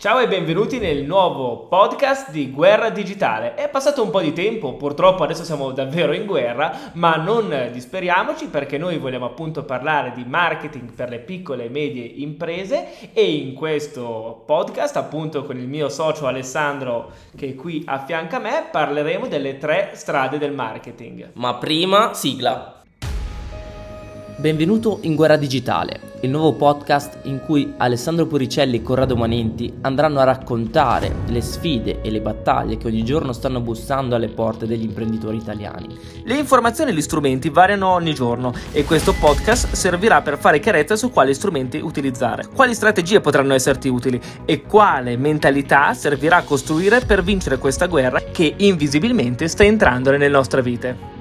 Ciao e benvenuti nel nuovo podcast di Guerra Digitale. È passato un po' di tempo, purtroppo adesso siamo davvero in guerra, ma non disperiamoci perché noi vogliamo appunto parlare di marketing per le piccole e medie imprese e in questo podcast appunto con il mio socio Alessandro che è qui a fianco a me parleremo delle tre strade del marketing. Ma prima sigla. Benvenuto in Guerra Digitale, il nuovo podcast in cui Alessandro Puricelli e Corrado Manenti andranno a raccontare le sfide e le battaglie che ogni giorno stanno bussando alle porte degli imprenditori italiani. Le informazioni e gli strumenti variano ogni giorno e questo podcast servirà per fare chiarezza su quali strumenti utilizzare, quali strategie potranno esserti utili e quale mentalità servirà a costruire per vincere questa guerra che invisibilmente sta entrando nelle nostre vite.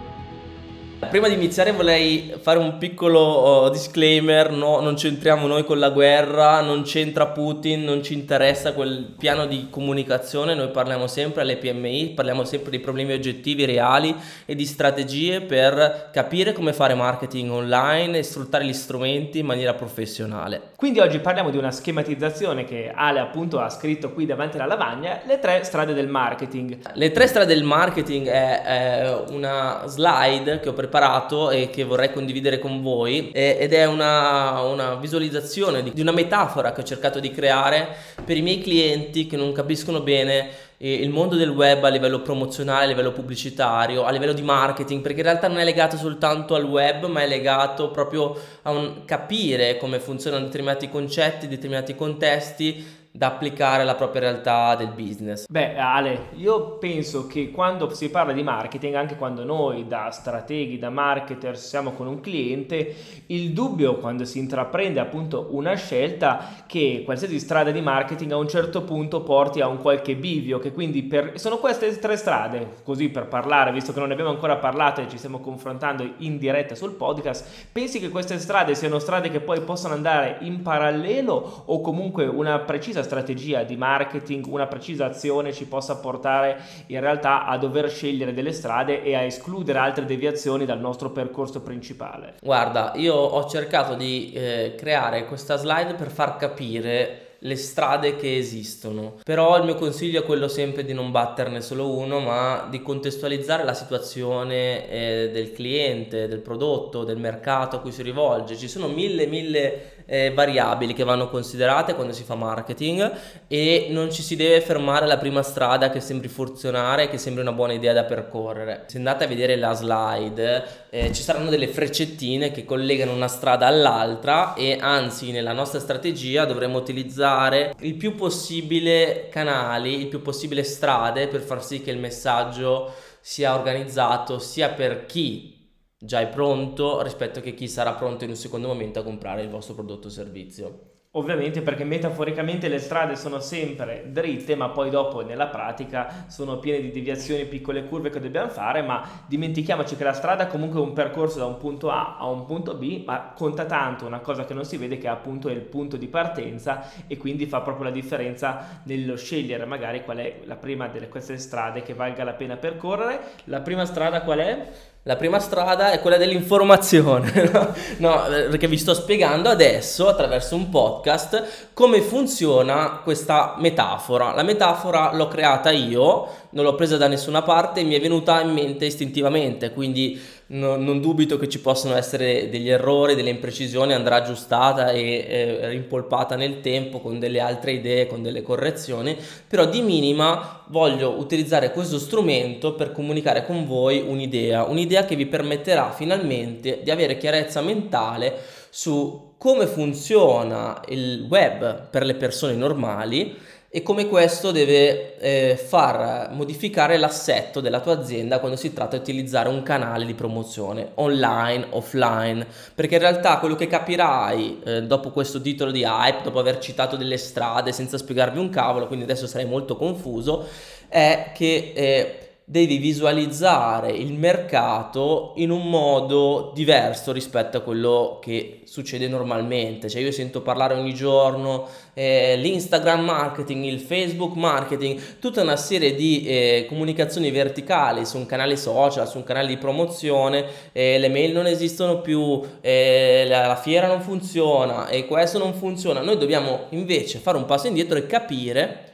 Prima di iniziare vorrei fare un piccolo uh, disclaimer, no, non c'entriamo noi con la guerra, non c'entra Putin, non ci interessa quel piano di comunicazione, noi parliamo sempre alle PMI, parliamo sempre di problemi oggettivi, reali e di strategie per capire come fare marketing online e sfruttare gli strumenti in maniera professionale. Quindi oggi parliamo di una schematizzazione che Ale appunto ha scritto qui davanti alla lavagna, le tre strade del marketing. Le tre strade del marketing è, è una slide che ho preparato preparato e che vorrei condividere con voi ed è una, una visualizzazione di, di una metafora che ho cercato di creare per i miei clienti che non capiscono bene il mondo del web a livello promozionale, a livello pubblicitario, a livello di marketing, perché in realtà non è legato soltanto al web, ma è legato proprio a un capire come funzionano determinati concetti, determinati contesti da applicare alla propria realtà del business? Beh, Ale, io penso che quando si parla di marketing, anche quando noi da strateghi, da marketer siamo con un cliente, il dubbio quando si intraprende appunto una scelta che qualsiasi strada di marketing a un certo punto porti a un qualche bivio, che quindi per... sono queste tre strade, così per parlare, visto che non ne abbiamo ancora parlato e ci stiamo confrontando in diretta sul podcast, pensi che queste strade siano strade che poi possono andare in parallelo o comunque una precisa strategia di marketing, una precisa azione ci possa portare in realtà a dover scegliere delle strade e a escludere altre deviazioni dal nostro percorso principale. Guarda, io ho cercato di eh, creare questa slide per far capire le strade che esistono. Però il mio consiglio è quello sempre di non batterne solo uno, ma di contestualizzare la situazione eh, del cliente, del prodotto, del mercato a cui si rivolge. Ci sono mille, mille eh, variabili che vanno considerate quando si fa marketing e non ci si deve fermare alla prima strada che sembri funzionare, che sembri una buona idea da percorrere. Se andate a vedere la slide, eh, ci saranno delle freccettine che collegano una strada all'altra e anzi nella nostra strategia dovremo utilizzare il più possibile canali, il più possibile strade per far sì che il messaggio sia organizzato sia per chi già è pronto rispetto a chi sarà pronto in un secondo momento a comprare il vostro prodotto o servizio. Ovviamente perché metaforicamente le strade sono sempre dritte, ma poi dopo nella pratica sono piene di deviazioni, piccole curve che dobbiamo fare, ma dimentichiamoci che la strada è comunque un percorso da un punto A a un punto B, ma conta tanto una cosa che non si vede che appunto è il punto di partenza e quindi fa proprio la differenza nello scegliere magari qual è la prima delle queste strade che valga la pena percorrere. La prima strada qual è? La prima strada è quella dell'informazione, no? no? perché vi sto spiegando adesso attraverso un podcast come funziona questa metafora. La metafora l'ho creata io, non l'ho presa da nessuna parte, mi è venuta in mente istintivamente, quindi no, non dubito che ci possano essere degli errori, delle imprecisioni, andrà aggiustata e eh, rimpolpata nel tempo con delle altre idee, con delle correzioni, però di minima voglio utilizzare questo strumento per comunicare con voi un'idea, un'idea che vi permetterà finalmente di avere chiarezza mentale su come funziona il web per le persone normali e come questo deve eh, far modificare l'assetto della tua azienda quando si tratta di utilizzare un canale di promozione online, offline, perché in realtà quello che capirai eh, dopo questo titolo di hype, dopo aver citato delle strade senza spiegarvi un cavolo, quindi adesso sarei molto confuso, è che eh, devi visualizzare il mercato in un modo diverso rispetto a quello che succede normalmente. Cioè io sento parlare ogni giorno eh, l'Instagram marketing, il Facebook marketing, tutta una serie di eh, comunicazioni verticali su un canale social, su un canale di promozione, eh, le mail non esistono più, la, la fiera non funziona e questo non funziona. Noi dobbiamo invece fare un passo indietro e capire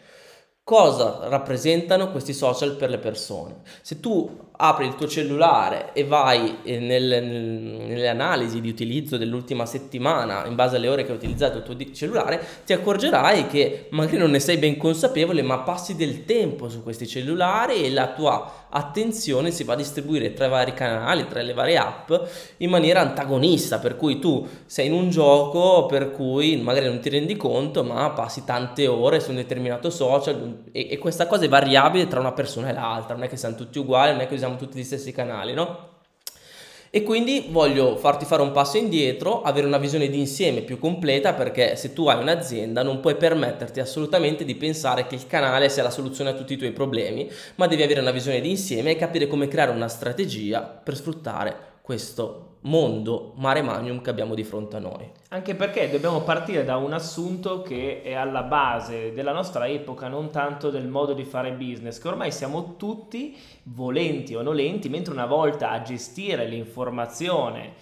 cosa rappresentano questi social per le persone. Se tu apri il tuo cellulare e vai eh, nel, nel, nelle analisi di utilizzo dell'ultima settimana in base alle ore che hai utilizzato il tuo cellulare, ti accorgerai che magari non ne sei ben consapevole, ma passi del tempo su questi cellulari e la tua attenzione si va a distribuire tra i vari canali, tra le varie app in maniera antagonista, per cui tu sei in un gioco per cui magari non ti rendi conto, ma passi tante ore su un determinato social e, e questa cosa è variabile tra una persona e l'altra, non è che siamo tutti uguali, non è che usiamo tutti gli stessi canali, no? E quindi voglio farti fare un passo indietro, avere una visione d'insieme più completa perché se tu hai un'azienda non puoi permetterti assolutamente di pensare che il canale sia la soluzione a tutti i tuoi problemi, ma devi avere una visione d'insieme e capire come creare una strategia per sfruttare questo mondo mare magnum che abbiamo di fronte a noi. Anche perché dobbiamo partire da un assunto che è alla base della nostra epoca, non tanto del modo di fare business, che ormai siamo tutti volenti o nolenti, mentre una volta a gestire l'informazione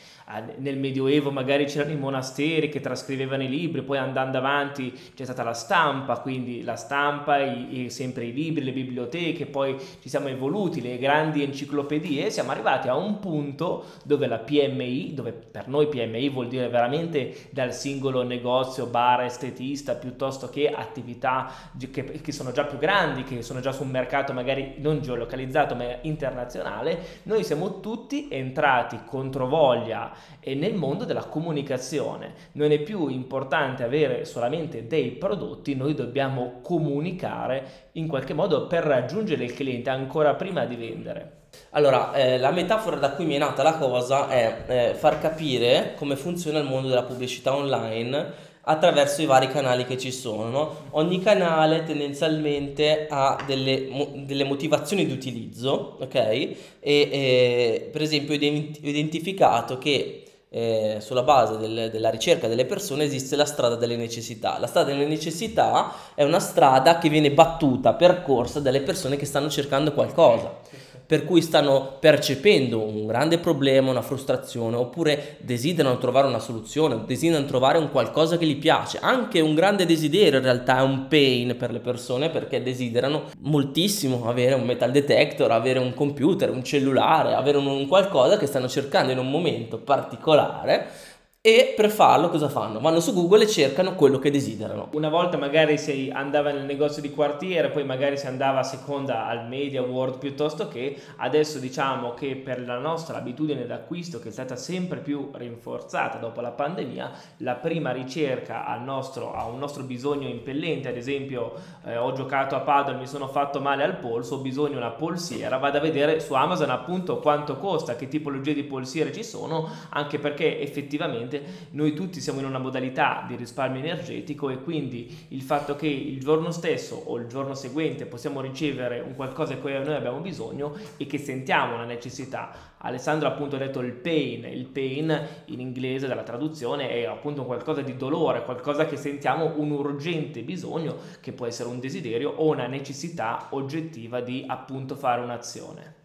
nel Medioevo magari c'erano i monasteri che trascrivevano i libri, poi andando avanti c'è stata la stampa, quindi la stampa, i, i, sempre i libri, le biblioteche, poi ci siamo evoluti, le grandi enciclopedie, siamo arrivati a un punto dove la PMI, dove per noi PMI vuol dire veramente dal singolo negozio, bar, estetista, piuttosto che attività che, che sono già più grandi, che sono già su un mercato magari non geolocalizzato ma internazionale, noi siamo tutti entrati contro voglia e nel mondo della comunicazione. Non è più importante avere solamente dei prodotti, noi dobbiamo comunicare in qualche modo per raggiungere il cliente ancora prima di vendere. Allora, eh, la metafora da cui mi è nata la cosa è eh, far capire come funziona il mondo della pubblicità online attraverso i vari canali che ci sono. No? Ogni canale tendenzialmente ha delle, delle motivazioni di utilizzo, ok? E, e per esempio ho identificato che eh, sulla base del, della ricerca delle persone esiste la strada delle necessità. La strada delle necessità è una strada che viene battuta, percorsa dalle persone che stanno cercando qualcosa per cui stanno percependo un grande problema, una frustrazione, oppure desiderano trovare una soluzione, desiderano trovare un qualcosa che gli piace. Anche un grande desiderio in realtà è un pain per le persone perché desiderano moltissimo avere un metal detector, avere un computer, un cellulare, avere un, qualcosa che stanno cercando in un momento particolare e per farlo cosa fanno? Vanno su Google e cercano quello che desiderano. Una volta magari si andava nel negozio di quartiere, poi magari si andava a seconda al Media World piuttosto che adesso diciamo che per la nostra abitudine d'acquisto che è stata sempre più rinforzata dopo la pandemia, la prima ricerca nostro, a un nostro bisogno impellente, ad esempio eh, ho giocato a paddle, mi sono fatto male al polso, ho bisogno di una polsiera, vado a vedere su Amazon appunto quanto costa, che tipologie di polsiere ci sono, anche perché effettivamente noi tutti siamo in una modalità di risparmio energetico e quindi il fatto che il giorno stesso o il giorno seguente possiamo ricevere un qualcosa di cui noi abbiamo bisogno e che sentiamo la necessità. Alessandro ha appunto detto il pain, il pain in inglese dalla traduzione è appunto qualcosa di dolore, qualcosa che sentiamo un urgente bisogno che può essere un desiderio o una necessità oggettiva di appunto fare un'azione.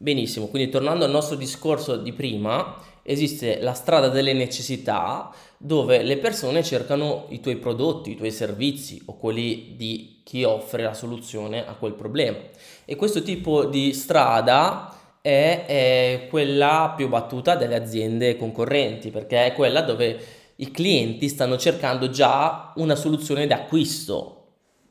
Benissimo, quindi tornando al nostro discorso di prima, esiste la strada delle necessità dove le persone cercano i tuoi prodotti, i tuoi servizi o quelli di chi offre la soluzione a quel problema. E questo tipo di strada è, è quella più battuta dalle aziende concorrenti perché è quella dove i clienti stanno cercando già una soluzione d'acquisto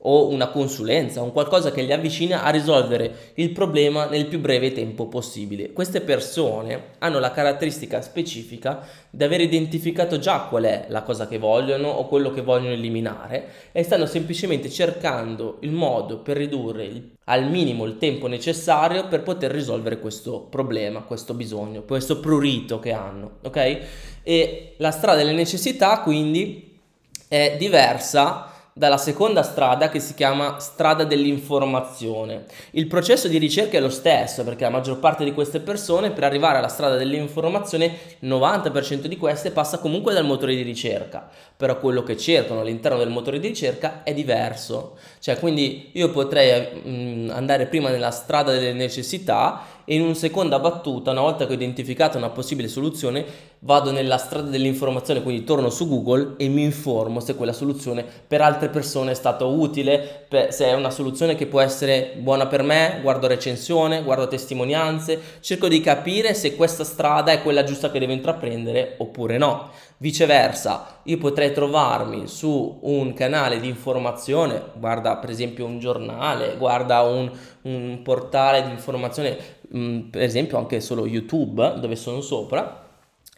o una consulenza, un qualcosa che li avvicina a risolvere il problema nel più breve tempo possibile. Queste persone hanno la caratteristica specifica di aver identificato già qual è la cosa che vogliono o quello che vogliono eliminare e stanno semplicemente cercando il modo per ridurre il, al minimo il tempo necessario per poter risolvere questo problema, questo bisogno, questo prurito che hanno, ok? E la strada delle necessità quindi è diversa dalla seconda strada che si chiama strada dell'informazione. Il processo di ricerca è lo stesso perché la maggior parte di queste persone per arrivare alla strada dell'informazione, il 90% di queste passa comunque dal motore di ricerca, però quello che cercano all'interno del motore di ricerca è diverso. Cioè, quindi io potrei mh, mm, andare prima nella strada delle necessità e in una seconda battuta, una volta che ho identificato una possibile soluzione, vado nella strada dell'informazione, quindi torno su Google e mi informo se quella soluzione per altre persone è stata utile, se è una soluzione che può essere buona per me, guardo recensione, guardo testimonianze, cerco di capire se questa strada è quella giusta che devo intraprendere oppure no. Viceversa, io potrei trovarmi su un canale di informazione, guarda per esempio un giornale, guarda un, un portale di informazione, mm, per esempio anche solo YouTube, dove sono sopra,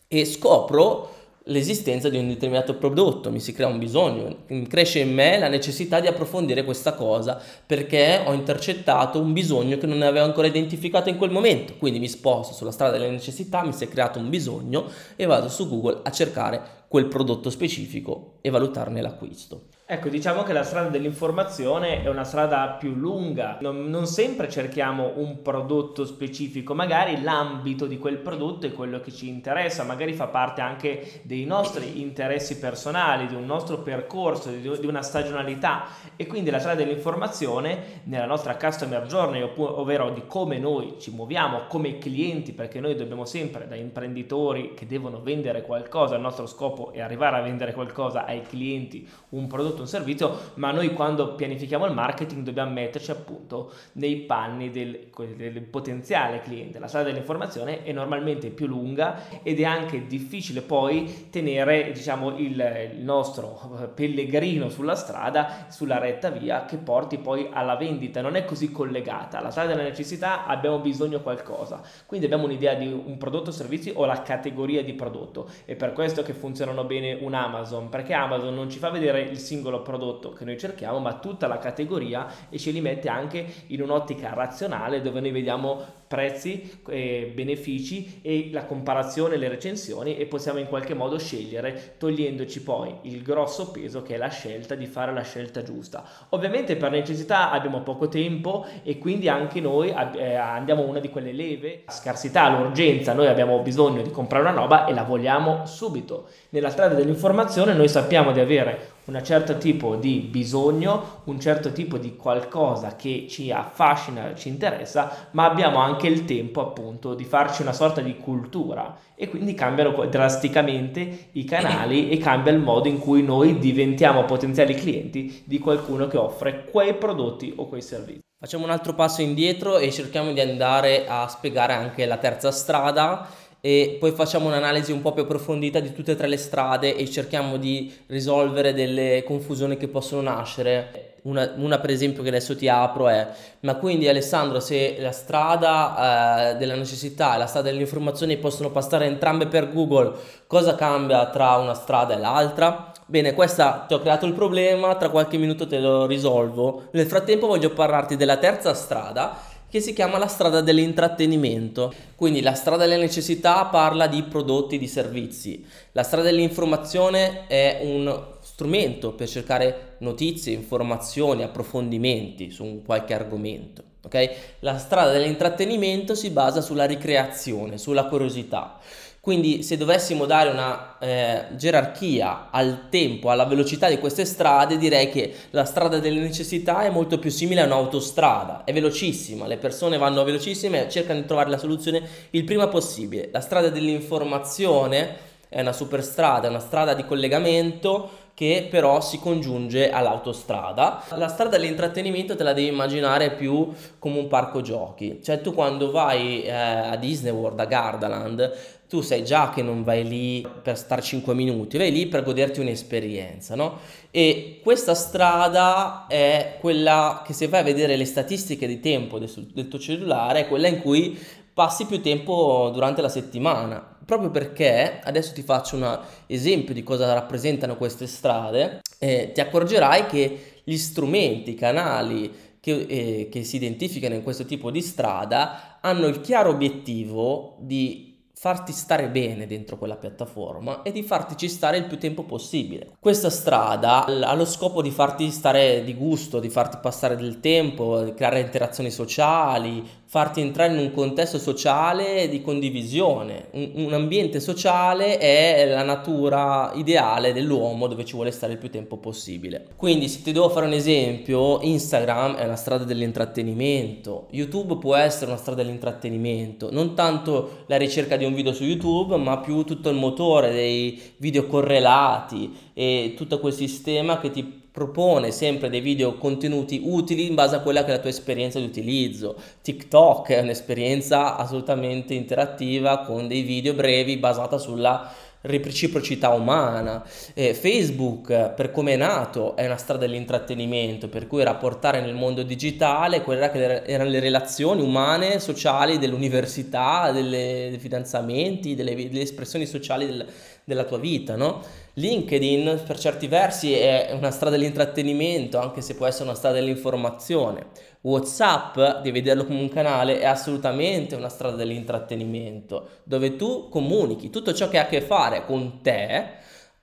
e scopro l'esistenza di un determinato prodotto, mi si crea un bisogno, cresce in me la necessità di approfondire questa cosa perché ho intercettato un bisogno che non avevo ancora identificato in quel momento, quindi mi sposto sulla strada delle necessità, mi si è creato un bisogno e vado su Google a cercare quel prodotto specifico e valutarne l'acquisto. Ecco, diciamo che la strada dell'informazione è una strada più lunga, non, non, sempre cerchiamo un prodotto specifico, magari l'ambito di quel prodotto è quello che ci interessa, magari fa parte anche dei nostri interessi personali, di un nostro percorso, di, di una stagionalità. E quindi la strada dell'informazione nella nostra customer journey, ovvero di come noi ci muoviamo come clienti, perché noi dobbiamo sempre da imprenditori che devono vendere qualcosa, il nostro scopo è arrivare a vendere qualcosa ai clienti, un prodotto prodotto, un servizio, ma noi quando pianifichiamo il marketing dobbiamo metterci appunto nei panni del, del potenziale cliente. La strada dell'informazione è normalmente più lunga ed è anche difficile poi tenere diciamo il, il nostro pellegrino sulla strada, sulla retta via che porti poi alla vendita, non è così collegata. La strada della necessità abbiamo bisogno di qualcosa, quindi abbiamo un'idea di un prodotto o servizio o la categoria di prodotto. È per questo che funzionano bene un Amazon, perché Amazon non ci fa vedere il singolo singolo prodotto che noi cerchiamo, ma tutta la categoria e ce li mette anche in un'ottica razionale dove noi vediamo prezzi, eh, benefici e la comparazione, le recensioni e possiamo in qualche modo scegliere togliendoci poi il grosso peso che è la scelta di fare la scelta giusta. Ovviamente per necessità abbiamo poco tempo e quindi anche noi eh, andiamo una di quelle leve, la scarsità, l'urgenza, noi abbiamo bisogno di comprare una roba e la vogliamo subito. Nella strada dell'informazione noi sappiamo di avere un certo tipo di bisogno, un certo tipo di qualcosa che ci affascina, ci interessa, ma abbiamo anche il tempo appunto di farci una sorta di cultura e quindi cambiano drasticamente i canali e cambia il modo in cui noi diventiamo potenziali clienti di qualcuno che offre quei prodotti o quei servizi. Facciamo un altro passo indietro e cerchiamo di andare a spiegare anche la terza strada e poi facciamo un'analisi un po' più approfondita di tutte e tre le strade e cerchiamo di risolvere delle confusioni che possono nascere. Una, una per esempio che adesso ti apro è, ma quindi Alessandro se la strada eh, della necessità e la strada dell'informazione possono passare entrambe per Google, cosa cambia tra una strada e l'altra? Bene, questa ti ho creato il problema, tra qualche minuto te lo risolvo. Nel frattempo voglio parlarti della terza strada che si chiama la strada dell'intrattenimento. Quindi la strada delle necessità parla di prodotti, di servizi. La strada dell'informazione è un strumento per cercare notizie, informazioni, approfondimenti su un qualche argomento. Okay? La strada dell'intrattenimento si basa sulla ricreazione, sulla curiosità. Quindi se dovessimo dare una eh, gerarchia al tempo, alla velocità di queste strade, direi che la strada delle necessità è molto più simile a un'autostrada, è velocissima, le persone vanno velocissime e cercano di trovare la soluzione il prima possibile. La strada dell'informazione è una superstrada, è una strada di collegamento che però si congiunge all'autostrada. La strada dell'intrattenimento te la devi immaginare più come un parco giochi, cioè tu quando vai eh, a Disney World, a Gardaland, tu sai già che non vai lì per stare 5 minuti, vai lì per goderti un'esperienza, no? E questa strada è quella che se vai a vedere le statistiche di tempo del, tuo cellulare, è quella in cui passi più tempo durante la settimana proprio perché adesso ti faccio un esempio di cosa rappresentano queste strade, eh, ti accorgerai che gli strumenti, i canali che, eh, che si identificano in questo tipo di strada hanno il chiaro obiettivo di farti stare bene dentro quella piattaforma e di fartici stare il più tempo possibile. Questa strada ha lo scopo di farti stare di gusto, di farti passare del tempo, di creare interazioni sociali, farti entrare in un contesto sociale di condivisione. Un, un, ambiente sociale è la natura ideale dell'uomo dove ci vuole stare il più tempo possibile. Quindi se ti devo fare un esempio, Instagram è una strada dell'intrattenimento, YouTube può essere una strada dell'intrattenimento, non tanto la ricerca di un video su YouTube, ma più tutto il motore dei video correlati e tutto quel sistema che ti propone sempre dei video contenuti utili in base a quella che è la tua esperienza di utilizzo. TikTok è un'esperienza assolutamente interattiva con dei video brevi basata sulla reciprocità umana. Eh, Facebook, per come è nato, è una strada dell'intrattenimento, per cui rapportare nel mondo digitale quelle che erano le relazioni umane, sociali dell'università, delle, dei fidanzamenti, delle, delle espressioni sociali del, della tua vita, no? LinkedIn per certi versi è una strada dell'intrattenimento, anche se può essere una strada dell'informazione. WhatsApp, di vederlo come un canale, è assolutamente una strada dell'intrattenimento, dove tu comunichi tutto ciò che ha a che fare con te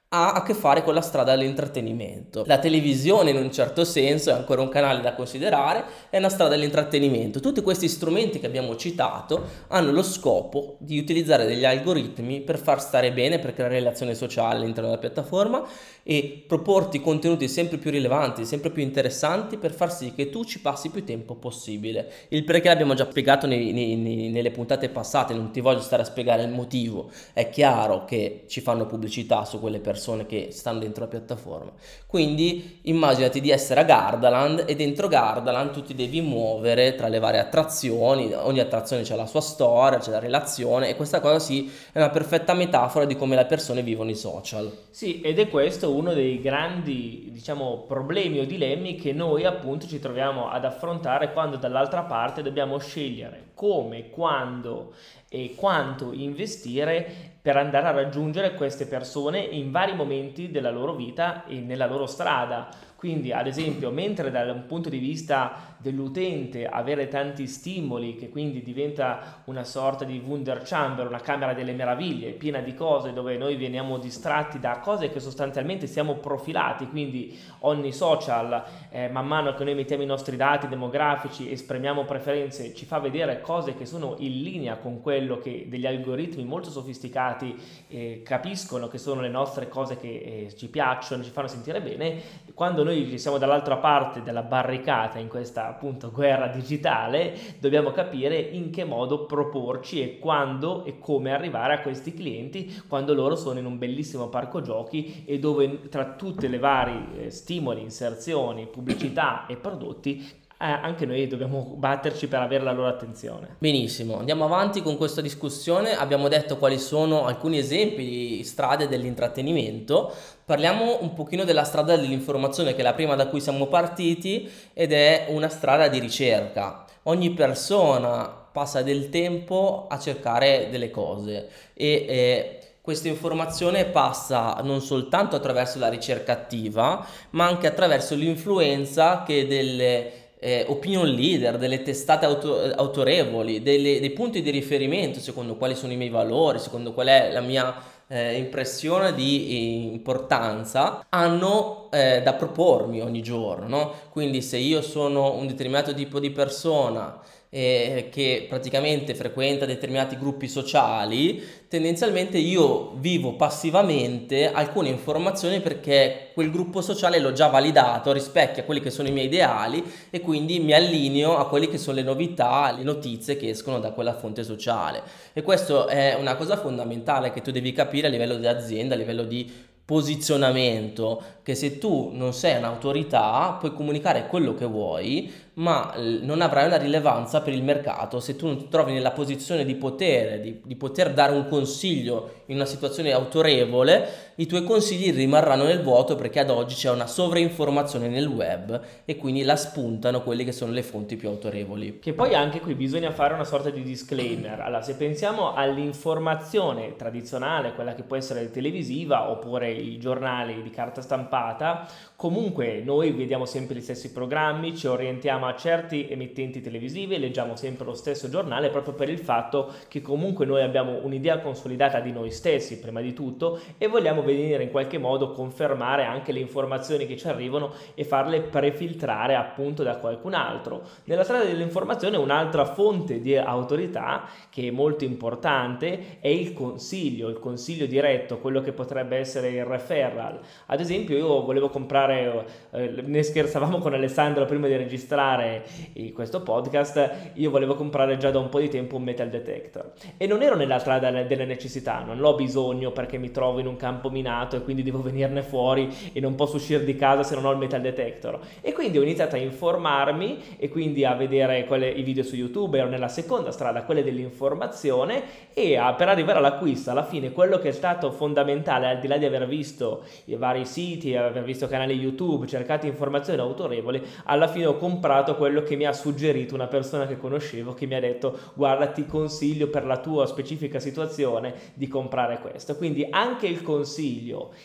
ha a che fare con la strada dell'intrattenimento. La televisione in un certo senso è ancora un canale da considerare, è una strada dell'intrattenimento. Tutti questi strumenti che abbiamo citato hanno lo scopo di utilizzare degli algoritmi per far stare bene, per creare relazioni sociali all'interno della piattaforma e proporti contenuti sempre più rilevanti, sempre più interessanti per far sì che tu ci passi più tempo possibile. Il perché l'abbiamo già spiegato nei, nei, nei, nelle puntate passate, non ti voglio stare a spiegare il motivo. È chiaro che ci fanno pubblicità su quelle persone persone che stanno dentro la piattaforma. Quindi immaginati di essere a Gardaland e dentro Gardaland tu ti devi muovere tra le varie attrazioni, ogni attrazione c'è la sua storia, c'è la relazione e questa cosa sì è una perfetta metafora di come le persone vivono i social. Sì, ed è questo uno dei grandi, diciamo, problemi o dilemmi che noi appunto ci troviamo ad affrontare quando dall'altra parte dobbiamo scegliere come, quando e quanto investire per andare a raggiungere queste persone in vari momenti della loro vita e nella loro strada. Quindi, ad esempio, mentre dal punto di vista dell'utente avere tanti stimoli, che quindi diventa una sorta di Wunderchamber, una camera delle meraviglie, piena di cose dove noi veniamo distratti da cose che sostanzialmente siamo profilati, quindi ogni social, eh, man mano che noi mettiamo i nostri dati demografici, esprimiamo preferenze, ci fa vedere cose che sono in linea con quello che degli algoritmi molto sofisticati eh, capiscono che sono le nostre cose che eh, ci piacciono, ci fanno sentire bene, quando noi siamo dall'altra parte della barricata in questa appunto guerra digitale, dobbiamo capire in che modo proporci e quando e come arrivare a questi clienti quando loro sono in un bellissimo parco giochi e dove tra tutte le varie eh, stimoli, inserzioni, pubblicità e prodotti eh, anche noi dobbiamo batterci per avere la loro attenzione. Benissimo, andiamo avanti con questa discussione. Abbiamo detto quali sono alcuni esempi di strade dell'intrattenimento. Parliamo un pochino della strada dell'informazione, che è la prima da cui siamo partiti ed è una strada di ricerca. Ogni persona passa del tempo a cercare delle cose e eh, questa informazione passa non soltanto attraverso la ricerca attiva, ma anche attraverso l'influenza che delle eh, opinion leader, delle testate auto- autorevoli, delle, dei punti di riferimento secondo quali sono i miei valori, secondo qual è la mia eh, impressione di eh, importanza, hanno eh, da propormi ogni giorno. No? Quindi se io sono un determinato tipo di persona, eh, che praticamente frequenta determinati gruppi sociali, tendenzialmente io vivo passivamente alcune informazioni perché quel gruppo sociale l'ho già validato, rispecchia quelli che sono i miei ideali e quindi mi allineo a quelle che sono le novità, le notizie che escono da quella fonte sociale. E questo è una cosa fondamentale che tu devi capire a livello di azienda, a livello di posizionamento che se tu non sei un'autorità puoi comunicare quello che vuoi ma non avrai una rilevanza per il mercato se tu non ti trovi nella posizione di potere, di, di, poter dare un consiglio in una situazione autorevole, i tuoi consigli rimarranno nel vuoto perché ad oggi c'è una sovrainformazione nel web e quindi la spuntano quelle che sono le fonti più autorevoli. Che poi anche qui bisogna fare una sorta di disclaimer. Allora, se pensiamo all'informazione tradizionale, quella che può essere televisiva oppure i giornali di carta stampata, Comunque noi vediamo sempre gli stessi programmi, ci orientiamo a certi emittenti televisivi, leggiamo sempre lo stesso giornale proprio per il fatto che comunque noi abbiamo un'idea consolidata di noi stessi prima di tutto e vogliamo venire in qualche modo confermare anche le informazioni che ci arrivano e farle prefiltrare appunto da qualcun altro. Nella strada dell'informazione un'altra fonte di autorità che è molto importante è il consiglio, il consiglio diretto, quello che potrebbe essere il referral. Ad esempio io volevo comprare eh, ne scherzavamo con Alessandro prima di registrare questo podcast, io volevo comprare già da un po' di tempo un metal detector e non ero nella strada delle necessità, non l'ho bisogno perché mi trovo in un campo minato e quindi devo venirne fuori e non posso uscire di casa se non ho il metal detector e quindi ho iniziato a informarmi e quindi a vedere quelle, i video su YouTube, ero nella seconda strada, quella dell'informazione e a, per arrivare all'acquisto alla fine quello che è stato fondamentale al di là di aver visto i vari siti, aver visto canali YouTube, cercate informazioni autorevoli, alla fine ho comprato quello che mi ha suggerito una persona che conoscevo che mi ha detto guarda ti consiglio per la tua specifica situazione di comprare questo. Quindi anche il consiglio,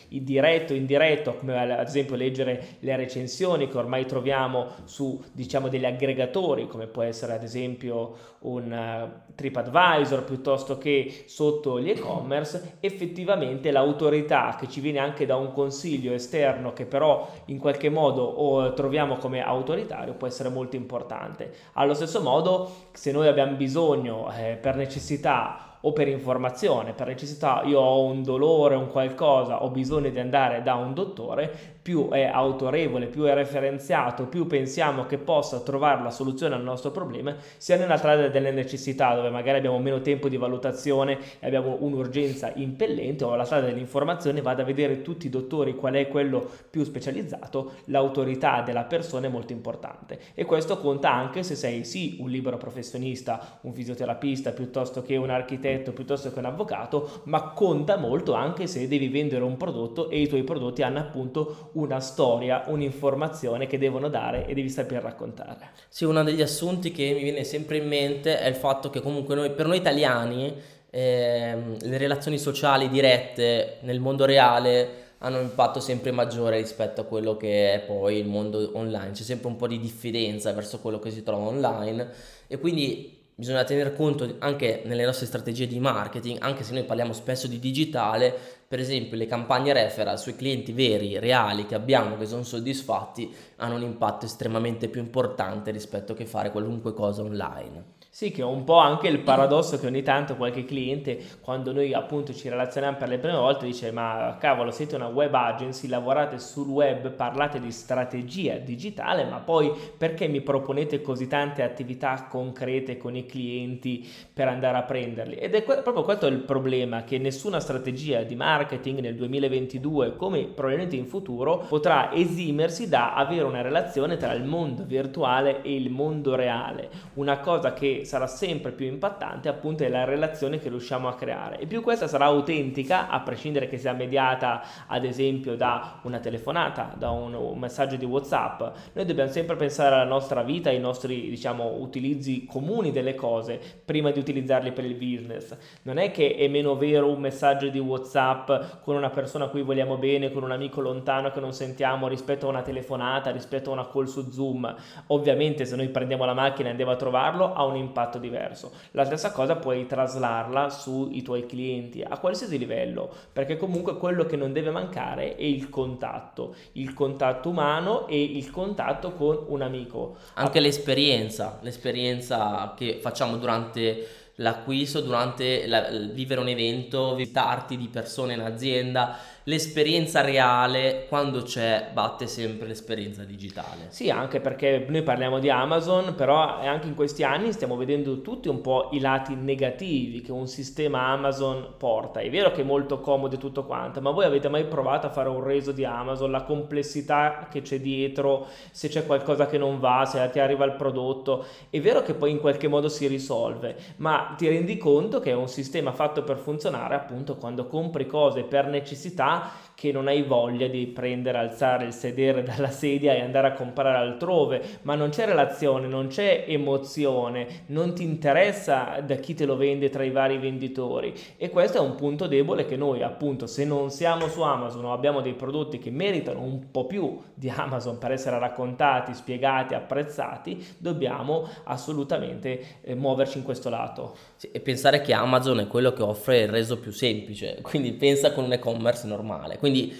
il diretto, indiretto, come ad esempio leggere le recensioni che ormai troviamo su diciamo degli aggregatori come può essere ad esempio un uh, TripAdvisor piuttosto che sotto gli e-commerce, effettivamente l'autorità che ci viene anche da un consiglio esterno che però in qualche modo troviamo come autoritario può essere molto importante. Allo stesso modo, se noi abbiamo bisogno eh, per necessità o per informazione, per necessità, io ho un dolore, un qualcosa, ho bisogno di andare da un dottore, più è autorevole, più è referenziato, più pensiamo che possa trovare la soluzione al nostro problema, sia nella strada delle necessità, dove magari abbiamo meno tempo di valutazione e abbiamo un'urgenza impellente, o la strada dell'informazione, vado a vedere tutti i dottori qual è quello più specializzato, l'autorità della persona è molto importante. E questo conta anche se sei sì un libero professionista, un fisioterapista, piuttosto che un architetto, architetto piuttosto che un avvocato, ma conta molto anche se devi vendere un prodotto e i tuoi prodotti hanno appunto una storia, un'informazione che devono dare e devi saper raccontare. Sì, uno degli assunti che mi viene sempre in mente è il fatto che comunque noi, per noi italiani, eh, le relazioni sociali dirette nel mondo reale hanno un impatto sempre maggiore rispetto a quello che è poi il mondo online. C'è sempre un po' di diffidenza verso quello che si trova online e quindi bisogna tenere conto anche nelle nostre strategie di marketing, anche se noi parliamo spesso di digitale, per esempio le campagne referral sui clienti veri, reali che abbiamo, che sono soddisfatti, hanno un impatto estremamente più importante rispetto che fare qualunque cosa online. Sì, che è un po' anche il paradosso che ogni tanto qualche cliente, quando noi appunto ci relazioniamo per le prime volte, dice ma cavolo, siete una web agency, lavorate sul web, parlate di strategia digitale, ma poi perché mi proponete così tante attività concrete con i clienti per andare a prenderli? Ed è que- proprio questo il problema, che nessuna strategia di marketing nel 2022, come probabilmente in futuro, potrà esimersi da avere una relazione tra il mondo virtuale e il mondo reale. Una cosa che sarà sempre più impattante appunto è la relazione che riusciamo a creare. E più questa sarà autentica a prescindere che sia mediata ad esempio da una telefonata da un, un messaggio di whatsapp noi dobbiamo sempre pensare alla nostra vita ai nostri diciamo utilizzi comuni delle cose prima di utilizzarli per il business. Non è che è meno vero un messaggio di whatsapp con una persona a cui vogliamo bene con un amico lontano che non sentiamo rispetto a una telefonata rispetto a una call su zoom. Ovviamente se noi prendiamo la macchina e andiamo a trovarlo ha un impatto impatto diverso. La stessa cosa puoi traslarla sui tuoi clienti a qualsiasi livello, perché comunque quello che non deve mancare è il contatto, il contatto umano e il contatto con un amico. Anche l'esperienza, l'esperienza che facciamo durante l'acquisto, durante la, vivere un evento, visitarti di persone in azienda, l'esperienza reale quando c'è batte sempre l'esperienza digitale. Sì, anche perché noi parliamo di Amazon, però anche in questi anni stiamo vedendo tutti un po' i lati negativi che un sistema Amazon porta. È vero che è molto comodo e tutto quanto, ma voi avete mai provato a fare un reso di Amazon, la complessità che c'è dietro, se c'è qualcosa che non va, se ti arriva il prodotto. È vero che poi in qualche modo si risolve, ma ti rendi conto che è un sistema fatto per funzionare appunto quando compri cose per necessità sta che non hai voglia di prendere, alzare il sedere dalla sedia e andare a comprare altrove, ma non c'è relazione, non c'è emozione, non ti interessa da chi te lo vende tra i vari venditori e questo è un punto debole che noi appunto se non siamo su Amazon o abbiamo dei prodotti che meritano un po' più di Amazon per essere raccontati, spiegati, apprezzati, dobbiamo assolutamente eh, muoverci in questo lato. Sì, e pensare che Amazon è quello che offre il reso più semplice, quindi pensa con un e-commerce normale. Quindi quindi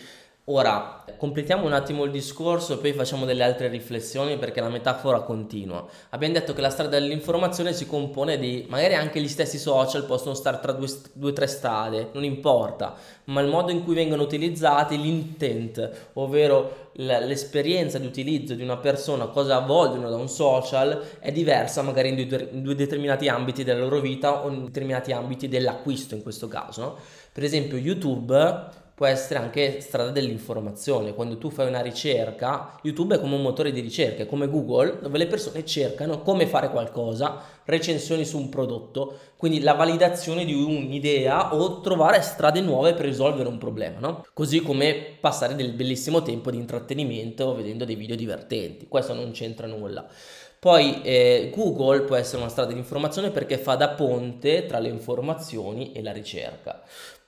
ora completiamo un attimo il discorso e poi facciamo delle altre riflessioni perché la metafora continua. Abbiamo detto che la strada dell'informazione si compone di magari anche gli stessi social possono stare tra due o tre strade, non importa, ma il modo in cui vengono utilizzati, l'intent, ovvero l'esperienza di utilizzo di una persona, cosa vogliono da un social, è diversa magari in due, in due determinati ambiti della loro vita o in determinati ambiti dell'acquisto in questo caso. No? Per esempio YouTube può essere anche strada dell'informazione. Quando tu fai una ricerca, YouTube è come un motore di ricerca, è come Google, dove le persone cercano come fare qualcosa, recensioni su un prodotto, quindi la validazione di un'idea o trovare strade nuove per risolvere un problema, no? Così come passare del bellissimo tempo di intrattenimento vedendo dei video divertenti. Questo non c'entra nulla. Poi eh, Google può essere una strada di informazione perché fa da ponte tra le informazioni e la ricerca.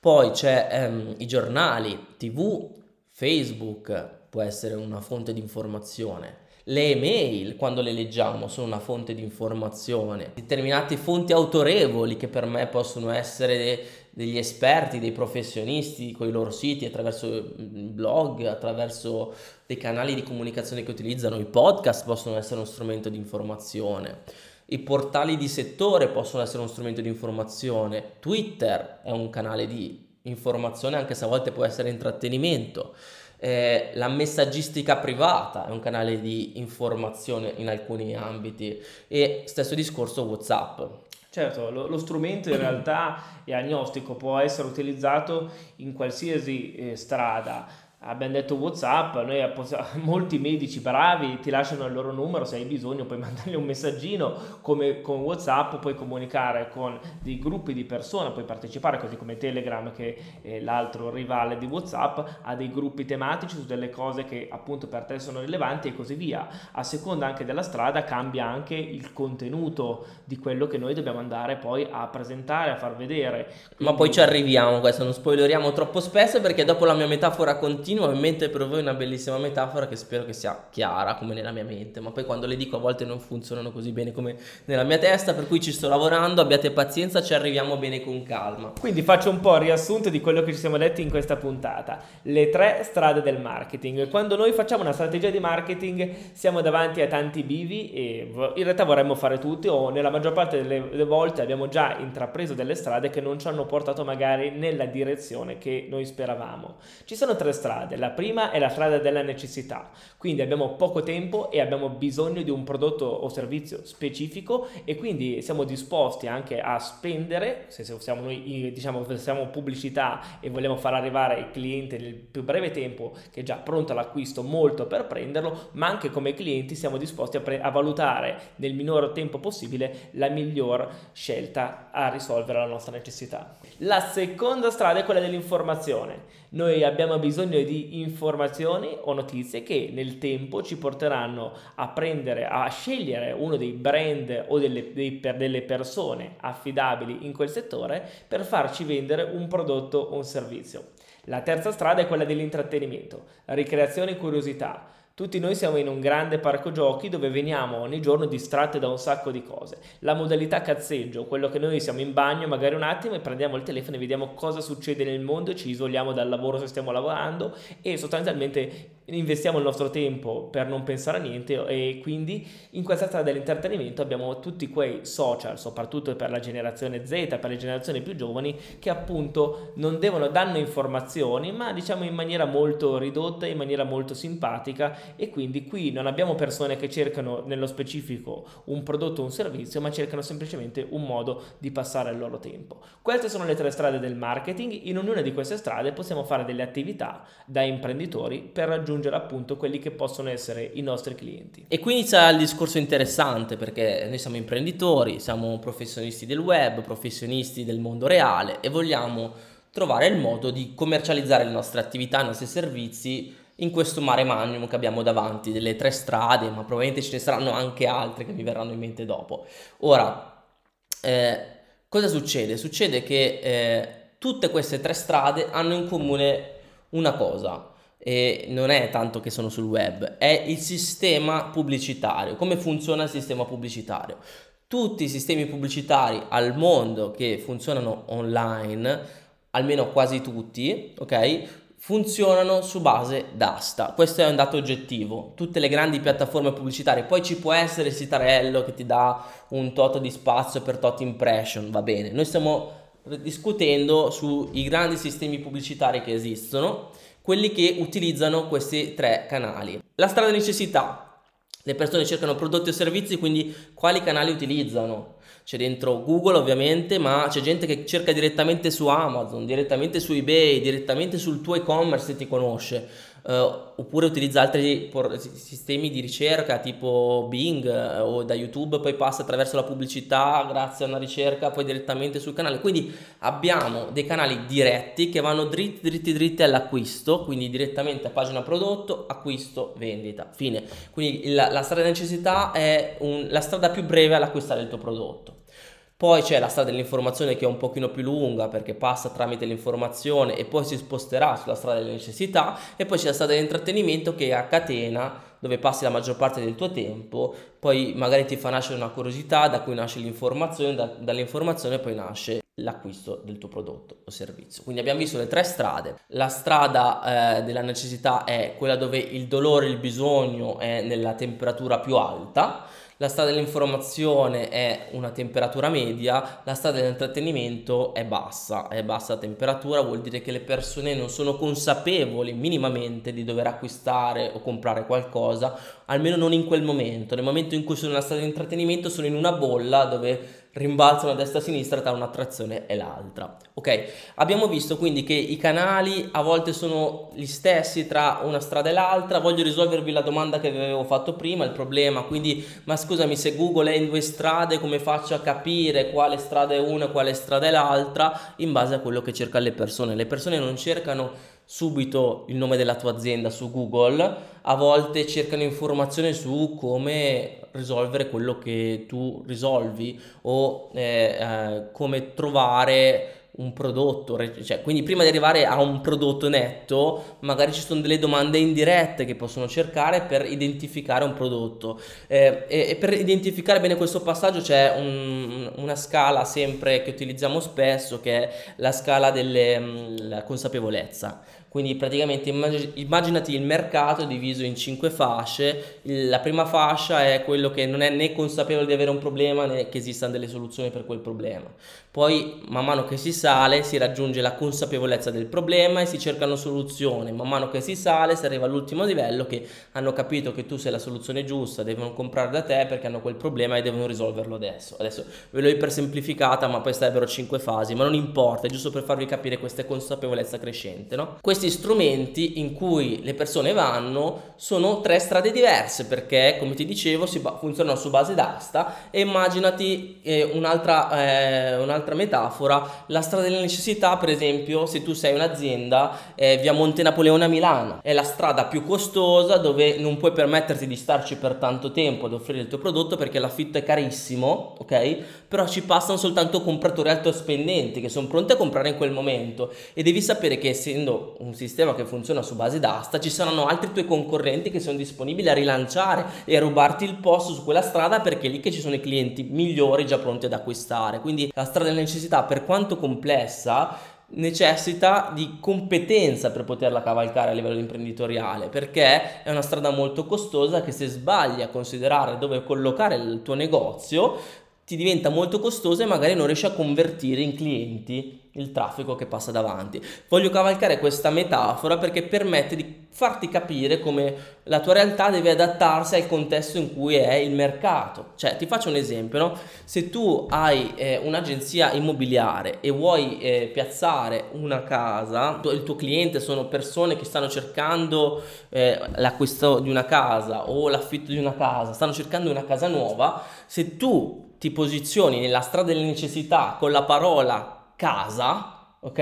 Poi c'è ehm, i giornali, tv, Facebook può essere una fonte di informazione. Le email, quando le leggiamo, sono una fonte di informazione. Determinate fonti autorevoli che per me possono essere de- degli esperti, dei professionisti con i loro siti, attraverso blog, attraverso dei canali di comunicazione che utilizzano. I podcast possono essere uno strumento di informazione. I portali di settore possono essere uno strumento di informazione, Twitter è un canale di informazione anche se a volte può essere intrattenimento, eh, la messaggistica privata è un canale di informazione in alcuni ambiti. E stesso discorso Whatsapp. Certo, lo, lo, strumento in realtà è agnostico, può essere utilizzato in qualsiasi eh, strada abbiamo detto Whatsapp, noi molti medici bravi ti lasciano il loro numero se hai bisogno, puoi mandargli un messaggino come con Whatsapp, puoi comunicare con dei gruppi di persone, puoi partecipare così come Telegram che è l'altro rivale di Whatsapp, a dei gruppi tematici su delle cose che appunto per te sono rilevanti e così via. A seconda anche della strada cambia anche il contenuto di quello che noi dobbiamo andare poi a presentare, a far vedere. Quindi... Ma poi ci arriviamo, questo non spoileriamo troppo spesso perché dopo la mia metafora continua continuo in mente per voi una bellissima metafora che spero che sia chiara come nella mia mente, ma poi quando le dico a volte non funzionano così bene come nella mia testa, per cui ci sto lavorando, abbiate pazienza, ci arriviamo bene con calma. Quindi faccio un po' il riassunto di quello che ci siamo detti in questa puntata, le tre strade del marketing. Quando noi facciamo una strategia di marketing siamo davanti a tanti bivi e in realtà vorremmo fare tutti o nella maggior parte delle volte abbiamo già intrapreso delle strade che non ci hanno portato magari nella direzione che noi speravamo. Ci sono tre strade strade. La prima è la strada della necessità, quindi abbiamo poco tempo e abbiamo bisogno di un prodotto o servizio specifico e quindi siamo disposti anche a spendere, se siamo noi diciamo facciamo pubblicità e vogliamo far arrivare il cliente nel più breve tempo che è già pronto all'acquisto molto per prenderlo, ma anche come clienti siamo disposti a, pre- a valutare nel minor tempo possibile la miglior scelta a risolvere la nostra necessità. La seconda strada è quella dell'informazione. Noi abbiamo bisogno di informazioni o notizie che nel tempo ci porteranno a prendere, a scegliere uno dei brand o delle, dei, per delle persone affidabili in quel settore per farci vendere un prodotto o un servizio. La terza strada è quella dell'intrattenimento, ricreazione e curiosità. Tutti noi siamo in un grande parco giochi dove veniamo ogni giorno distratti da un sacco di cose. La modalità cazzeggio, quello che noi siamo in bagno magari un attimo e prendiamo il telefono e vediamo cosa succede nel mondo ci isoliamo dal lavoro se stiamo lavorando e sostanzialmente investiamo il nostro tempo per non pensare a niente e quindi in questa strada dell'intrattenimento abbiamo tutti quei social, soprattutto per la generazione Z, per le generazioni più giovani, che appunto non devono danno informazioni, ma diciamo in maniera molto ridotta, in maniera molto simpatica e quindi qui non abbiamo persone che cercano nello specifico un prodotto o un servizio, ma cercano semplicemente un modo di passare il loro tempo. Queste sono le tre strade del marketing, in ognuna di queste strade possiamo fare delle attività da imprenditori per raggiungere raggiungere appunto quelli che possono essere i nostri clienti. E qui inizia il discorso interessante perché noi siamo imprenditori, siamo professionisti del web, professionisti del mondo reale e vogliamo trovare il modo di commercializzare le nostre attività, i nostri servizi in questo mare magnum che abbiamo davanti, delle tre strade, ma probabilmente ce ne saranno anche altre che mi verranno in mente dopo. Ora, eh, cosa succede? Succede che eh, tutte queste tre strade hanno in comune una cosa, e non è tanto che sono sul web, è il sistema pubblicitario. Come funziona il sistema pubblicitario? Tutti i sistemi pubblicitari al mondo che funzionano online, almeno quasi tutti, ok? funzionano su base d'asta. Questo è un dato oggettivo. Tutte le grandi piattaforme pubblicitarie, poi ci può essere il sitarello che ti dà un tot di spazio per tot impression, va bene. Noi stiamo discutendo sui grandi sistemi pubblicitari che esistono, quelli che utilizzano questi tre canali. La strada necessità. Le persone cercano prodotti o servizi, quindi quali canali utilizzano? c'è dentro Google ovviamente, ma c'è gente che cerca direttamente su Amazon, direttamente su eBay, direttamente sul tuo e-commerce se ti conosce, uh, oppure utilizza altri por- sistemi di ricerca tipo Bing uh, o da YouTube, poi passa attraverso la pubblicità grazie a una ricerca poi direttamente sul canale. Quindi abbiamo dei canali diretti che vanno dritti dritti dritti all'acquisto, quindi direttamente a pagina prodotto, acquisto, vendita, fine. Quindi la, la strada di necessità è un, la strada più breve all'acquistare il tuo prodotto. Poi c'è la strada dell'informazione che è un pochino più lunga perché passa tramite l'informazione e poi si sposterà sulla strada delle necessità e poi c'è la strada dell'intrattenimento che è a catena dove passi la maggior parte del tuo tempo, poi magari ti fa nascere una curiosità da cui nasce l'informazione, da, dall'informazione poi nasce l'acquisto del tuo prodotto o servizio. Quindi abbiamo visto le tre strade. La strada eh, della necessità è quella dove il dolore, il bisogno è nella temperatura più alta la strada dell'informazione è una temperatura media, la strada dell'intrattenimento è bassa, è bassa temperatura, vuol dire che le persone non sono consapevoli minimamente di dover acquistare o comprare qualcosa, almeno non in quel momento. Nel momento in cui sono nella strada dell'intrattenimento sono in una bolla dove rimbalzano a destra e a sinistra tra un'attrazione e l'altra. Ok, abbiamo visto quindi che i canali a volte sono gli stessi tra una strada e l'altra. Voglio risolvervi la domanda che vi avevo fatto prima, il problema. Quindi, ma scusami, se Google è in due strade, come faccio a capire quale strada è una e quale strada è l'altra? In base a quello che cercano le persone. Le persone non cercano subito il nome della tua azienda su Google, a volte cercano informazioni su come risolvere quello che tu risolvi o eh, eh, come trovare un prodotto, cioè, quindi prima di arrivare a un prodotto netto, magari ci sono delle domande indirette che possono cercare per identificare un prodotto. Eh, e, e, per identificare bene questo passaggio c'è un, una scala sempre che utilizziamo spesso, che è la scala della mm, consapevolezza. Quindi praticamente immaginati il mercato diviso in cinque fasce, la prima fascia è quello che non è né consapevole di avere un problema né che esistano delle soluzioni per quel problema. Poi man mano che si sale si raggiunge la consapevolezza del problema e si cercano soluzioni, man mano che si sale si arriva all'ultimo livello che hanno capito che tu sei la soluzione giusta, devono comprare da te perché hanno quel problema e devono risolverlo adesso. Adesso ve l'ho ipersemplificata ma poi sarebbero cinque fasi, ma non importa, è giusto per farvi capire questa consapevolezza crescente. No? Questi questi strumenti in cui le persone vanno sono tre strade diverse perché, come ti dicevo, si ba- funzionano su base d'asta e immaginati eh, un'altra, eh, un'altra, metafora, la strada delle necessità, per esempio, se tu sei un'azienda, eh, via Monte Napoleone a Milano, è la strada più costosa dove non puoi permetterti di starci per tanto tempo ad offrire il tuo prodotto perché l'affitto è carissimo, ok? Però ci passano soltanto compratori altospendenti che sono pronti a comprare in quel momento e devi sapere che essendo un sistema che funziona su base d'asta, ci saranno altri tuoi concorrenti che sono disponibili a rilanciare e a rubarti il posto su quella strada perché è lì che ci sono i clienti migliori già pronti ad acquistare. Quindi la strada della necessità, per quanto complessa, necessita di competenza per poterla cavalcare a livello imprenditoriale perché è una strada molto costosa che se sbagli a considerare dove collocare il tuo negozio ti diventa molto costosa e magari non riesci a convertire in clienti il traffico che passa davanti. Voglio cavalcare questa metafora perché permette di farti capire come la tua realtà deve adattarsi al contesto in cui è il mercato. Cioè, ti faccio un esempio, no? Se tu hai eh, un'agenzia immobiliare e vuoi eh, piazzare una casa, il tuo cliente sono persone che stanno cercando eh, l'acquisto di una casa o l'affitto di una casa, stanno cercando una casa nuova, se tu ti posizioni nella strada delle necessità con la parola casa, ok?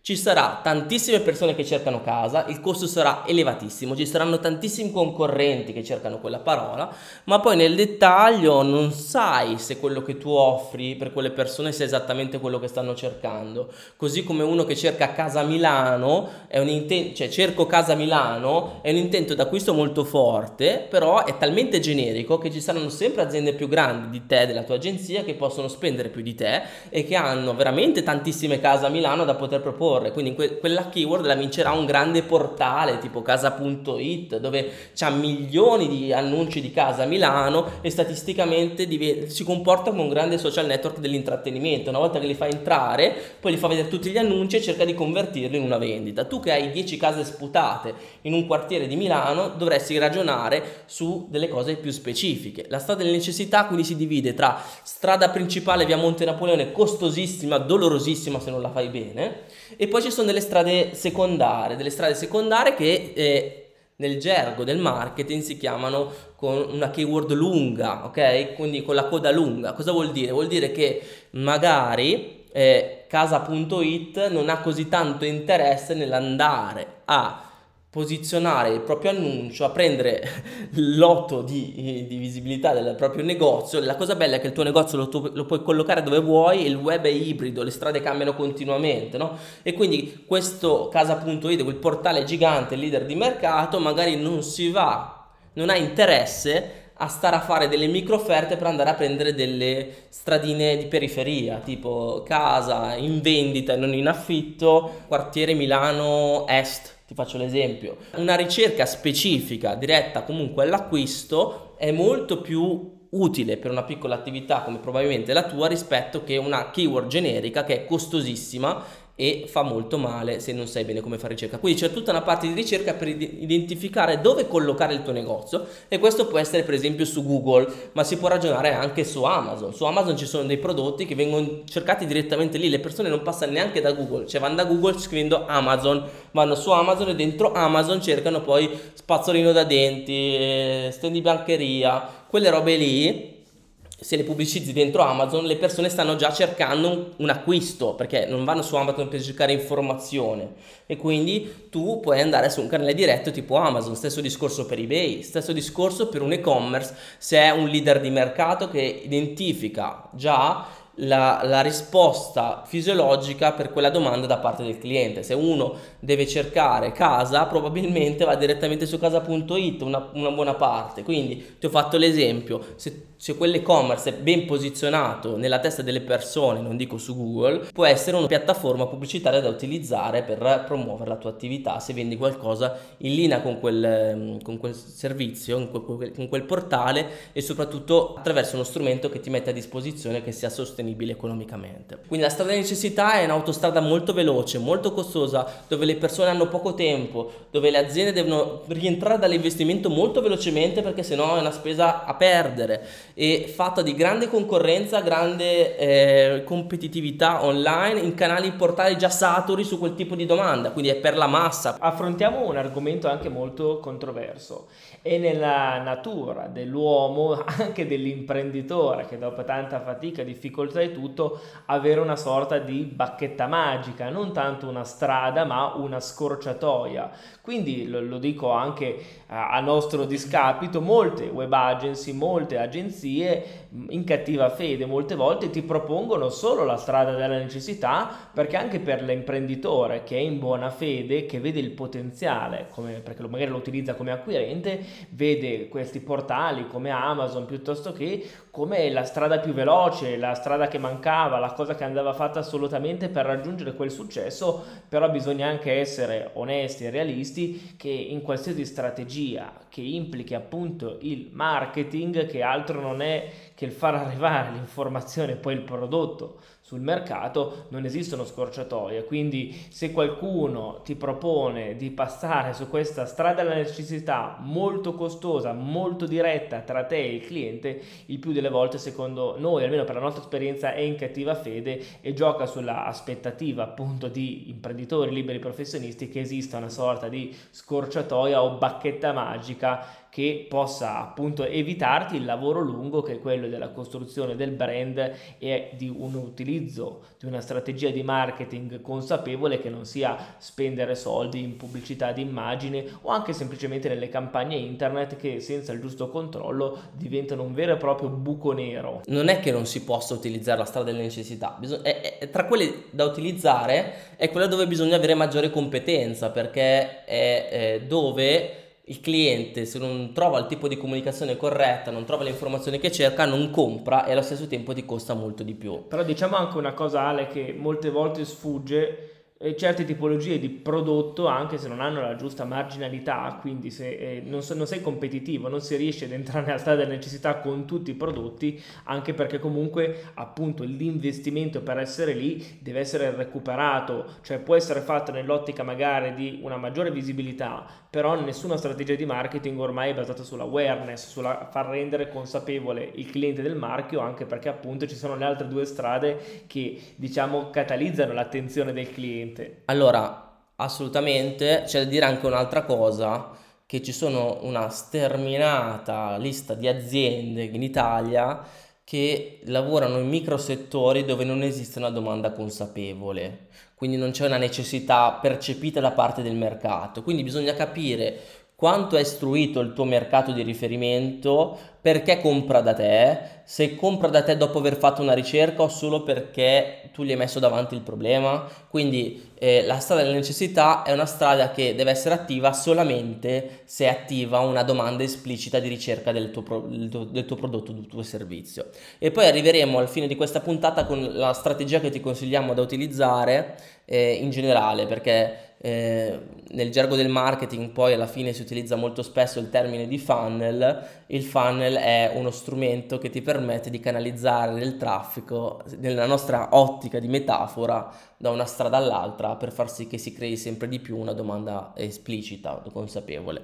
Ci sarà tantissime persone che cercano casa, il costo sarà elevatissimo, ci saranno tantissimi concorrenti che cercano quella parola, ma poi nel dettaglio non sai se quello che tu offri per quelle persone sia esattamente quello che stanno cercando. Così come uno che cerca casa Milano, è un intento, cioè cerco casa Milano, è un intento d'acquisto molto forte, però è talmente generico che ci saranno sempre aziende più grandi di te, della tua agenzia, che possono spendere più di te e che hanno veramente tantissime case a Milano da poter proporre proporre, quindi que- quella keyword la vincerà un grande portale tipo casa.it dove c'ha milioni di annunci di casa a Milano e statisticamente div- si comporta come un grande social network dell'intrattenimento. Una volta che li fa entrare, poi gli fa vedere tutti gli annunci e cerca di convertirli in una vendita. Tu che hai 10 case sputate in un quartiere di Milano dovresti ragionare su delle cose più specifiche. La strada delle necessità quindi si divide tra strada principale via Monte Napoleone costosissima, dolorosissima se non la fai bene e poi ci sono delle strade secondarie, delle strade secondarie che eh, nel gergo del marketing si chiamano con una keyword lunga, ok? Quindi con la coda lunga. Cosa vuol dire? Vuol dire che magari eh, casa.it non ha così tanto interesse nell'andare a posizionare il proprio annuncio, a prendere l'otto di, di, visibilità del proprio negozio. La cosa bella è che il tuo negozio lo, lo, puoi collocare dove vuoi, il web è ibrido, le strade cambiano continuamente, no? E quindi questo casa.it, quel portale gigante, leader di mercato, magari non si va, non ha interesse a stare a fare delle micro offerte per andare a prendere delle stradine di periferia, tipo casa in vendita e non in affitto, quartiere Milano Est ti faccio l'esempio. Una ricerca specifica diretta comunque all'acquisto è molto più utile per una piccola attività come probabilmente la tua rispetto che una keyword generica che è costosissima e fa molto male se non sai bene come fare ricerca. Quindi c'è tutta una parte di ricerca per identificare dove collocare il tuo negozio e questo può essere per esempio su Google, ma si può ragionare anche su Amazon. Su Amazon ci sono dei prodotti che vengono cercati direttamente lì, le persone non passano neanche da Google, cioè vanno da Google scrivendo Amazon, vanno su Amazon e dentro Amazon cercano poi spazzolino da denti, eh, stand di biancheria, quelle robe lì se le pubblicizzi dentro Amazon, le persone stanno già cercando un acquisto perché non vanno su Amazon per cercare informazione. E quindi tu puoi andare su un canale diretto tipo Amazon, stesso discorso per eBay, stesso discorso per un e-commerce se è un leader di mercato che identifica già la, la, risposta fisiologica per quella domanda da parte del cliente. Se uno deve cercare casa, probabilmente va direttamente su casa.it, una, una buona parte. Quindi ti ho fatto l'esempio, se se quell'e-commerce è ben posizionato nella testa delle persone, non dico su Google, può essere una piattaforma pubblicitaria da utilizzare per promuovere la tua attività se vendi qualcosa in linea con quel, con quel servizio, con quel, con quel portale e soprattutto attraverso uno strumento che ti mette a disposizione che sia sostenibile economicamente. Quindi la strada di necessità è un'autostrada molto veloce, molto costosa, dove le persone hanno poco tempo, dove le aziende devono rientrare dall'investimento molto velocemente perché sennò è una spesa a perdere e fatta di grande concorrenza, grande eh, competitività online in canali portali già saturi su quel tipo di domanda, quindi è per la massa. Affrontiamo un argomento anche molto controverso. È nella natura dell'uomo, anche dell'imprenditore, che dopo tanta fatica, difficoltà e tutto, avere una sorta di bacchetta magica, non tanto una strada, ma una scorciatoia. Quindi lo, lo dico anche a, a nostro discapito, molte web agency, molte agenzie in cattiva fede molte volte ti propongono solo la strada della necessità perché anche per l'imprenditore che è in buona fede, che vede il potenziale, come, perché magari lo utilizza come acquirente, vede questi portali come Amazon piuttosto che come la strada più veloce, la strada che mancava, la cosa che andava fatta assolutamente per raggiungere quel successo, però bisogna anche essere onesti e realisti che in qualsiasi strategia che implichi appunto il marketing, che altro non è che il far arrivare l'informazione e poi il prodotto sul mercato non esistono scorciatoie, quindi se qualcuno ti propone di passare su questa strada della necessità molto costosa, molto diretta tra te e il cliente, il più delle volte secondo noi, almeno per la nostra esperienza è in cattiva fede e gioca sulla aspettativa appunto di imprenditori liberi professionisti che esista una sorta di scorciatoia o bacchetta magica che possa appunto evitarti il lavoro lungo che è quello della costruzione del brand e di un utilizzo di una strategia di marketing consapevole che non sia spendere soldi in pubblicità di immagine o anche semplicemente nelle campagne internet che senza il giusto controllo diventano un vero e proprio buco nero. Non è che non si possa utilizzare la strada delle necessità, Bisog- è, è, tra quelle da utilizzare è quella dove bisogna avere maggiore competenza perché è, è dove il cliente se non trova il tipo di comunicazione corretta, non trova le informazioni che cerca, non compra e allo stesso tempo ti costa molto di più. Però diciamo anche una cosa Ale che molte volte sfugge certe tipologie di prodotto anche se non hanno la giusta marginalità quindi se eh, non, so, non, sei competitivo non si riesce ad entrare nella strada della necessità con tutti i prodotti anche perché comunque appunto l'investimento per essere lì deve essere recuperato cioè può essere fatto nell'ottica magari di una maggiore visibilità però nessuna strategia di marketing ormai è basata sull'awareness sulla far rendere consapevole il cliente del marchio anche perché appunto ci sono le altre due strade che diciamo catalizzano l'attenzione del cliente. Allora, assolutamente, c'è da dire anche un'altra cosa, che ci sono una sterminata lista di aziende in Italia che lavorano in microsettori dove non esiste una domanda consapevole, quindi non c'è una necessità percepita da parte del mercato, quindi bisogna capire quanto è istruito il tuo mercato di riferimento, perché compra da te, se compra da te dopo aver fatto una ricerca o solo perché tu gli hai messo davanti il problema. Quindi eh, la strada della necessità è una strada che deve essere attiva solamente se è attiva una domanda esplicita di ricerca del tuo, pro- del tuo prodotto, del tuo servizio. E poi arriveremo al fine di questa puntata con la strategia che ti consigliamo da utilizzare eh, in generale, perché eh, nel gergo del marketing poi alla fine si utilizza molto spesso il termine di funnel, il funnel è uno strumento che ti permette di canalizzare il traffico nella nostra ottica di metafora da una strada all'altra per far sì che si crei sempre di più una domanda esplicita, consapevole.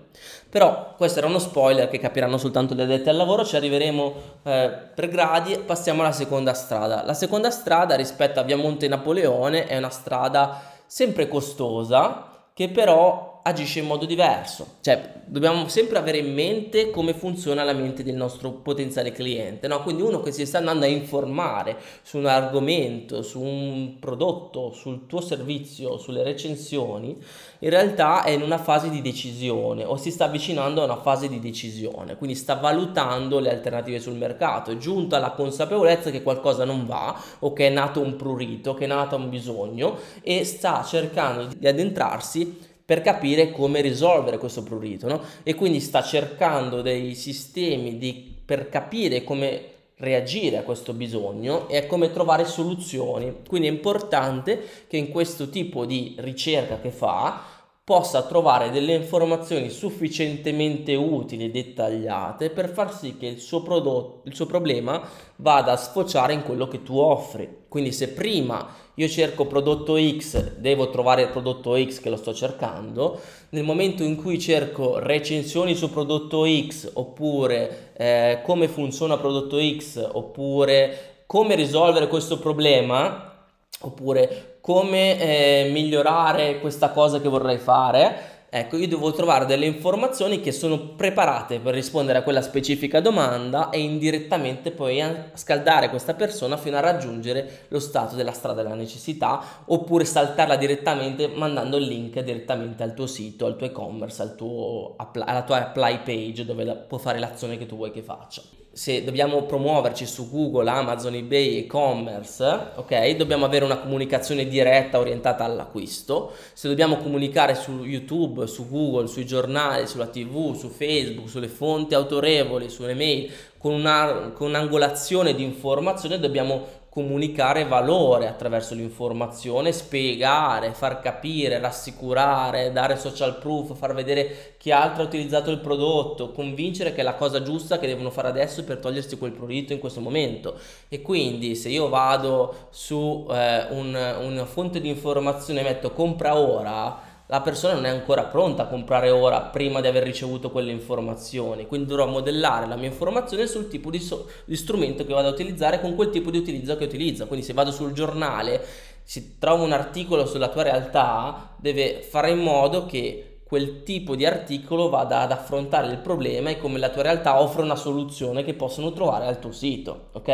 Però questo era uno spoiler che capiranno soltanto gli addetti al lavoro, ci arriveremo eh, per gradi, passiamo alla seconda strada. La seconda strada rispetto a Via Monte Napoleone è una strada sempre costosa, che però agisce in modo diverso. Cioè, dobbiamo sempre avere in mente come funziona la mente del nostro potenziale cliente, no? Quindi uno che si sta andando a informare su un argomento, su un prodotto, sul tuo servizio, sulle recensioni, in realtà è in una fase di decisione o si sta avvicinando a una fase di decisione, quindi sta valutando le alternative sul mercato, è giunto alla consapevolezza che qualcosa non va o che è nato un prurito, che è nato un bisogno e sta cercando di addentrarsi per capire come risolvere questo prurito no? e quindi sta cercando dei sistemi di, per capire come reagire a questo bisogno e come trovare soluzioni. Quindi è importante che in questo tipo di ricerca che fa possa trovare delle informazioni sufficientemente utili e dettagliate per far sì che il suo prodotto, il suo problema vada a sfociare in quello che tu offri. Quindi se prima io cerco prodotto X, devo trovare il prodotto X che lo sto cercando, nel momento in cui cerco recensioni su prodotto X oppure eh, come funziona prodotto X oppure come risolvere questo problema oppure come eh, migliorare questa cosa che vorrei fare, ecco, io devo trovare delle informazioni che sono preparate per rispondere a quella specifica domanda e indirettamente poi scaldare questa persona fino a raggiungere lo stato della strada della necessità oppure saltarla direttamente mandando il link direttamente al tuo sito, al tuo e-commerce, al tuo, alla tua apply page dove può fare l'azione che tu vuoi che faccia se dobbiamo promuoverci su Google, Amazon, eBay, e-commerce, ok? Dobbiamo avere una comunicazione diretta orientata all'acquisto. Se dobbiamo comunicare su YouTube, su Google, sui giornali, sulla TV, su Facebook, sulle fonti autorevoli, sulle mail, con, una, con un'angolazione di informazione dobbiamo comunicare valore attraverso l'informazione, spiegare, far capire, rassicurare, dare social proof, far vedere chi altro ha utilizzato il prodotto, convincere che è la cosa giusta che devono fare adesso per togliersi quel prodotto in questo momento. E quindi se io vado su eh, un, una fonte di informazione e metto compra ora, la persona non è ancora pronta a comprare ora prima di aver ricevuto quelle informazioni, quindi dovrò modellare la mia informazione sul tipo di, so- di strumento che vado a utilizzare con quel tipo di utilizzo che utilizzo. Quindi se vado sul giornale, si trova un articolo sulla tua realtà, deve fare in modo che quel tipo di articolo vada ad affrontare il problema e come la tua realtà offre una soluzione che possono trovare al tuo sito, ok?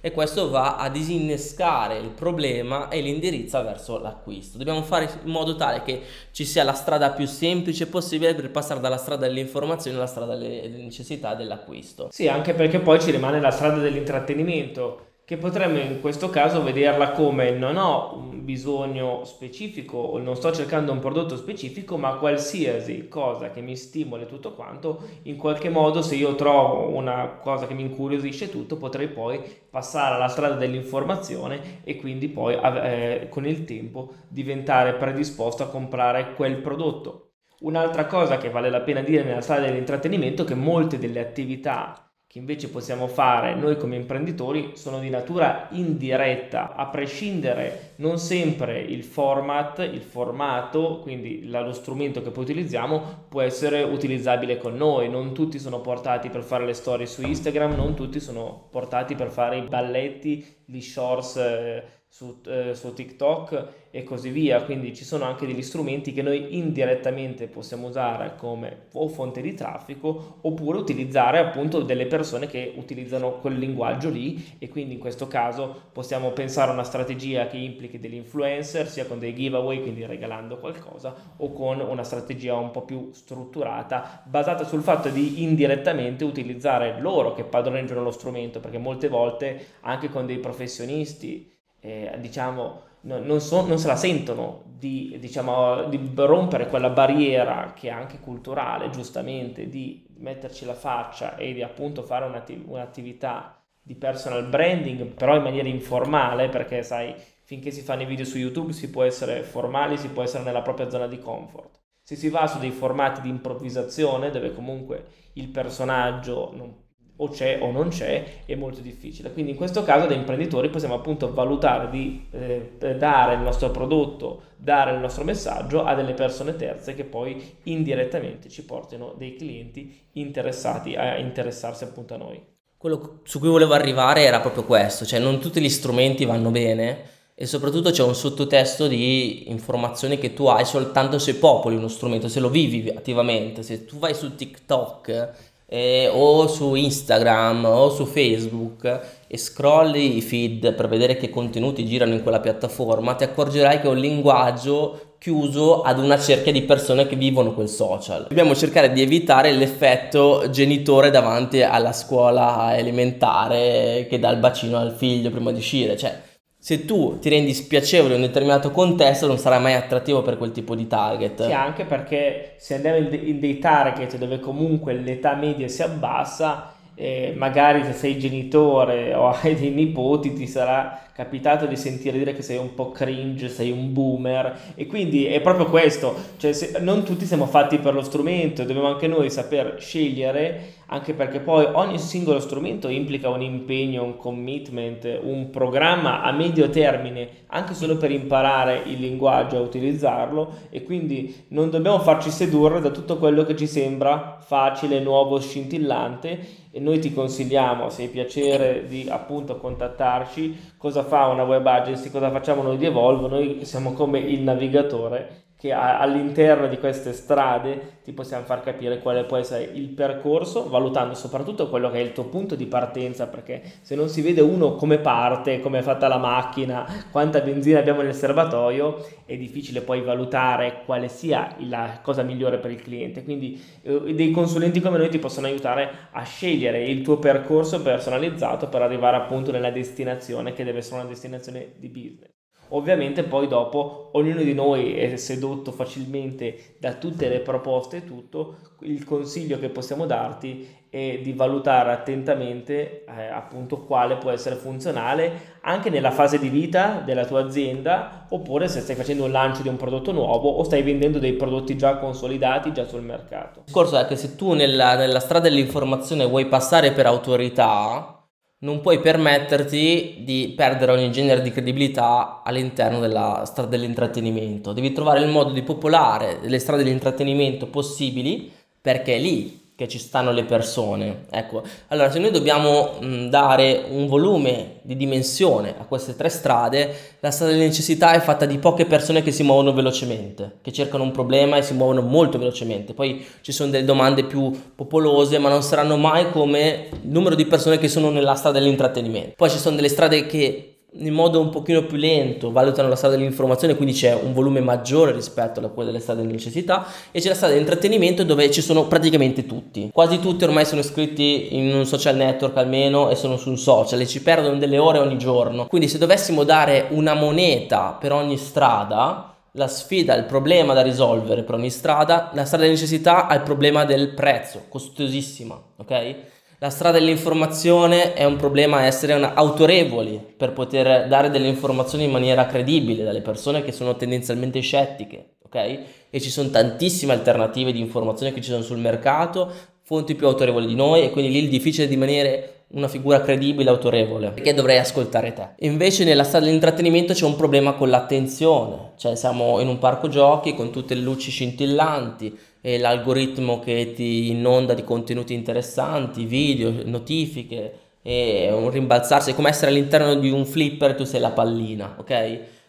E questo va a disinnescare il problema e l'indirizzo verso l'acquisto. Dobbiamo fare in modo tale che ci sia la strada più semplice possibile per passare dalla strada dell'informazione alla strada delle necessità dell'acquisto. Sì, anche perché poi ci rimane la strada dell'intrattenimento che potremmo in questo caso vederla come non ho un bisogno specifico o non sto cercando un prodotto specifico, ma qualsiasi cosa che mi stimoli tutto quanto, in qualche modo se io trovo una cosa che mi incuriosisce tutto, potrei poi passare alla strada dell'informazione e quindi poi eh, con il tempo diventare predisposto a comprare quel prodotto. Un'altra cosa che vale la pena dire nella strada dell'intrattenimento è che molte delle attività che invece possiamo fare noi come imprenditori sono di natura indiretta, a prescindere non sempre il format, il formato, quindi lo strumento che poi utilizziamo può essere utilizzabile con noi, non tutti sono portati per fare le storie su Instagram, non tutti sono portati per fare i balletti, gli shorts eh, su, eh, su, TikTok e così via. Quindi ci sono anche degli strumenti che noi indirettamente possiamo usare come o fonte di traffico oppure utilizzare appunto delle persone che utilizzano quel linguaggio lì e quindi in questo caso possiamo pensare a una strategia che implichi degli influencer sia con dei giveaway quindi regalando qualcosa o con una strategia un po' più strutturata basata sul fatto di indirettamente utilizzare loro che padroneggiano lo strumento perché molte volte anche con dei professionisti eh, diciamo, no, non, so, non, se la sentono di, diciamo, di rompere quella barriera che è anche culturale, giustamente, di metterci la faccia e di appunto fare un'attiv- un'attività di personal branding, però in maniera informale, perché sai, finché si fanno i video su YouTube si può essere formali, si può essere nella propria zona di comfort. Se si va su dei formati di improvvisazione, dove comunque il personaggio non o c'è o non c'è, è molto difficile. Quindi in questo caso da imprenditori possiamo appunto valutare di eh, dare il nostro prodotto, dare il nostro messaggio a delle persone terze che poi indirettamente ci portino dei clienti interessati a interessarsi appunto a noi. Quello su cui volevo arrivare era proprio questo, cioè non tutti gli strumenti vanno bene e soprattutto c'è un sottotesto di informazioni che tu hai soltanto se popoli uno strumento, se lo vivi attivamente, se tu vai su TikTok eh, o su Instagram o su Facebook e scrolli i feed per vedere che contenuti girano in quella piattaforma, ti accorgerai che è un linguaggio chiuso ad una cerchia di persone che vivono quel social. Dobbiamo cercare di evitare l'effetto genitore davanti alla scuola elementare che dà il bacino al figlio prima di uscire, cioè se tu ti rendi spiacevole in un determinato contesto non sarai mai attrattivo per quel tipo di target. Sì, anche perché se andiamo in dei target dove comunque l'età media si abbassa, eh, magari se sei genitore o hai dei nipoti ti sarà capitato di sentire dire che sei un po' cringe, sei un boomer. E quindi è proprio questo, cioè se, non tutti siamo fatti per lo strumento, dobbiamo anche noi saper scegliere, anche perché poi ogni singolo strumento implica un impegno, un commitment, un programma a medio termine, anche solo per imparare il linguaggio a utilizzarlo. E quindi non dobbiamo farci sedurre da tutto quello che ci sembra facile, nuovo, scintillante. E noi ti consigliamo, se hai piacere di appunto contattarci, cosa fa una web agency, cosa facciamo noi di Evolvo, noi siamo come il navigatore che all'interno di queste strade ti possiamo far capire quale può essere il percorso, valutando soprattutto quello che è il tuo punto di partenza, perché se non si vede uno come parte, come è fatta la macchina, quanta benzina abbiamo nel serbatoio, è difficile poi valutare quale sia la cosa migliore per il cliente. Quindi eh, dei consulenti come noi ti possono aiutare a scegliere il tuo percorso personalizzato per arrivare appunto nella destinazione che deve essere una destinazione di business. Ovviamente poi dopo ognuno di noi è sedotto facilmente da tutte le proposte e tutto, il consiglio che possiamo darti è di valutare attentamente eh, appunto quale può essere funzionale anche nella fase di vita della tua azienda oppure se stai facendo un lancio di un prodotto nuovo o stai vendendo dei prodotti già consolidati già sul mercato. Il discorso è che se tu nella, nella strada dell'informazione vuoi passare per autorità non puoi permetterti di perdere ogni genere di credibilità all'interno della strada dell'intrattenimento. Devi trovare il modo di popolare le strade dell'intrattenimento possibili perché lì che ci stanno le persone. Ecco, allora se noi dobbiamo dare un volume di dimensione a queste tre strade, la strada delle necessità è fatta di poche persone che si muovono velocemente, che cercano un problema e si muovono molto velocemente. Poi ci sono delle domande più popolose, ma non saranno mai come il numero di persone che sono nella strada dell'intrattenimento. Poi ci sono delle strade che in modo un pochino più lento valutano la strada dell'informazione, quindi c'è un volume maggiore rispetto a quello delle strade di necessità e c'è la strada dell'intrattenimento dove ci sono praticamente tutti. Quasi tutti ormai sono iscritti in un social network almeno e sono su un social e ci perdono delle ore ogni giorno. Quindi se dovessimo dare una moneta per ogni strada, la sfida, il problema da risolvere per ogni strada, la strada di necessità ha il problema del prezzo, costosissima, ok? La strada dell'informazione è un problema essere autorevoli per poter dare delle informazioni in maniera credibile dalle persone che sono tendenzialmente scettiche, ok? E ci sono tantissime alternative di informazione che ci sono sul mercato, fonti più autorevoli di noi e quindi lì il difficile di rimanere una figura credibile e autorevole perché dovrei ascoltare te invece nella strada dell'intrattenimento c'è un problema con l'attenzione cioè siamo in un parco giochi con tutte le luci scintillanti l'algoritmo che ti inonda di contenuti interessanti, video, notifiche e un rimbalzarsi, è come essere all'interno di un flipper tu sei la pallina, ok?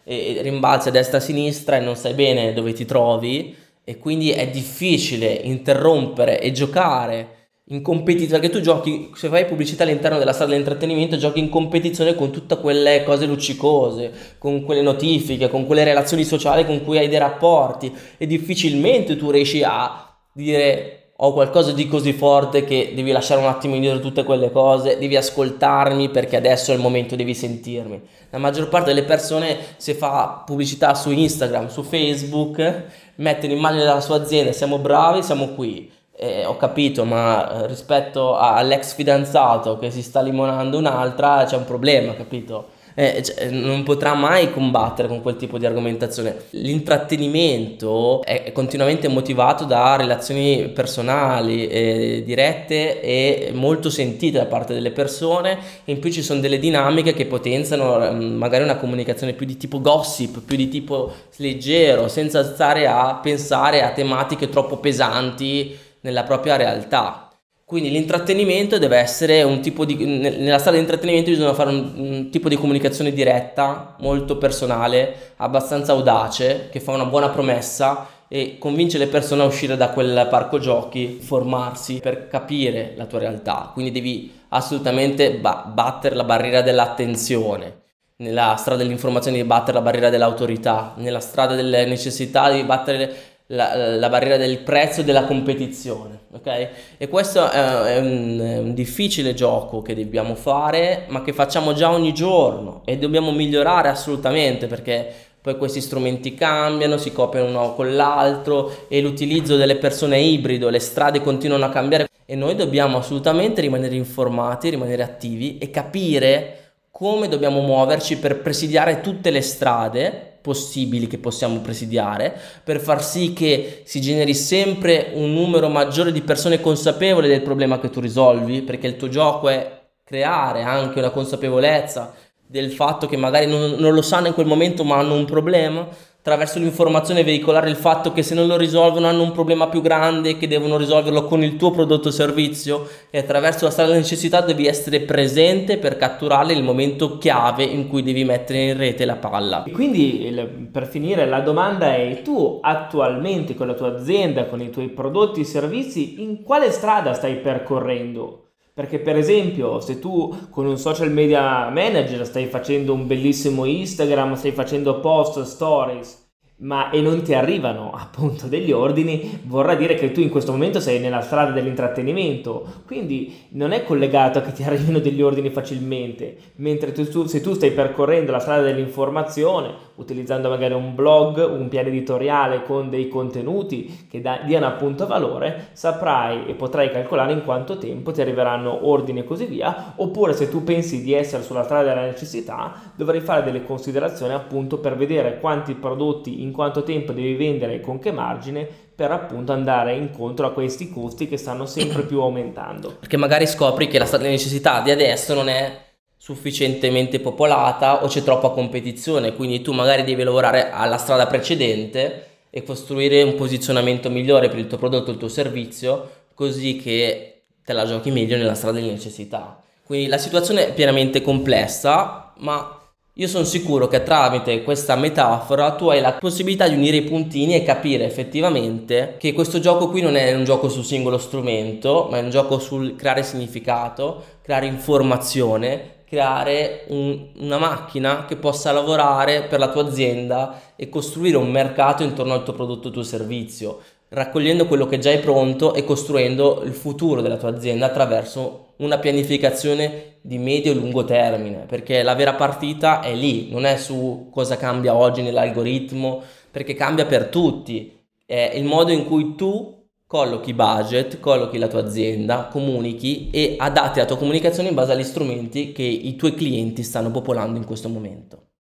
E rimbalzi a destra e a sinistra e non sai bene dove ti trovi e quindi è difficile interrompere e giocare in competizione, perché tu giochi, se fai pubblicità all'interno della strada dell'intrattenimento, giochi in competizione con tutte quelle cose luccicose, con quelle notifiche, con quelle relazioni sociali con cui hai dei rapporti e difficilmente tu riesci a dire ho qualcosa di così forte che devi lasciare un attimo indietro tutte quelle cose, devi ascoltarmi perché adesso è il momento, devi sentirmi. La maggior parte delle persone se fa pubblicità su Instagram, su Facebook, mette l'immagine della sua azienda, siamo bravi, siamo qui eh, ho capito, ma eh, rispetto all'ex fidanzato che si sta limonando un'altra c'è un problema, capito? Eh, cioè, non potrà mai combattere con quel tipo di argomentazione. L'intrattenimento è continuamente motivato da relazioni personali, eh, dirette e molto sentite da parte delle persone. In più ci sono delle dinamiche che potenziano mm, magari una comunicazione più di tipo gossip, più di tipo leggero, senza stare a pensare a tematiche troppo pesanti nella propria realtà. Quindi l'intrattenimento deve essere un tipo di... nella strada di intrattenimento bisogna fare un, un, tipo di comunicazione diretta, molto personale, abbastanza audace, che fa una buona promessa e convince le persone a uscire da quel parco giochi, formarsi per capire la tua realtà. Quindi devi assolutamente ba- battere la barriera dell'attenzione. Nella strada dell'informazione devi battere la barriera dell'autorità, nella strada delle necessità devi battere la, la, barriera del prezzo e della competizione, ok? E questo è, è, un, è, un, difficile gioco che dobbiamo fare, ma che facciamo già ogni giorno e dobbiamo migliorare assolutamente perché poi questi strumenti cambiano, si copiano uno con l'altro e l'utilizzo delle persone è ibrido, le strade continuano a cambiare e noi dobbiamo assolutamente rimanere informati, rimanere attivi e capire come dobbiamo muoverci per presidiare tutte le strade possibili che possiamo presidiare per far sì che si generi sempre un numero maggiore di persone consapevoli del problema che tu risolvi, perché il tuo gioco è creare anche una consapevolezza del fatto che magari non, non lo sanno in quel momento ma hanno un problema attraverso l'informazione veicolare il fatto che se non lo risolvono hanno un problema più grande e che devono risolverlo con il tuo prodotto o servizio e attraverso la strada della necessità devi essere presente per catturare il momento chiave in cui devi mettere in rete la palla. Quindi per finire la domanda è tu attualmente con la tua azienda, con i tuoi prodotti e servizi, in quale strada stai percorrendo? Perché per esempio se tu con un social media manager stai facendo un bellissimo Instagram, stai facendo post, stories, ma e non ti arrivano appunto degli ordini, vorrà dire che tu in questo momento sei nella strada dell'intrattenimento, quindi non è collegato a che ti arrivino degli ordini facilmente, mentre tu, se tu stai percorrendo la strada dell'informazione utilizzando magari un blog, un piano editoriale con dei contenuti che da, diano appunto valore, saprai e potrai calcolare in quanto tempo ti arriveranno ordini e così via, oppure se tu pensi di essere sulla strada della necessità, dovrai fare delle considerazioni appunto per vedere quanti prodotti in quanto tempo devi vendere e con che margine per appunto andare incontro a questi costi che stanno sempre più aumentando. Perché magari scopri che la necessità di adesso non è sufficientemente popolata o c'è troppa competizione, quindi tu magari devi lavorare alla strada precedente e costruire un posizionamento migliore per il tuo prodotto il tuo servizio, così che te la giochi meglio nella strada di necessità. Quindi la situazione è pienamente complessa, ma io sono sicuro che tramite questa metafora tu hai la possibilità di unire i puntini e capire effettivamente che questo gioco qui non è un gioco sul singolo strumento, ma è un gioco sul creare significato, creare informazione, creare un, una macchina che possa lavorare per la tua azienda e costruire un mercato intorno al tuo prodotto o tuo servizio, raccogliendo quello che già è pronto e costruendo il futuro della tua azienda attraverso una pianificazione di medio e lungo termine, perché la vera partita è lì, non è su cosa cambia oggi nell'algoritmo, perché cambia per tutti, è il modo in cui tu collochi budget, collochi la tua azienda, comunichi e adatti la tua comunicazione in base agli strumenti che i tuoi clienti stanno popolando in questo momento.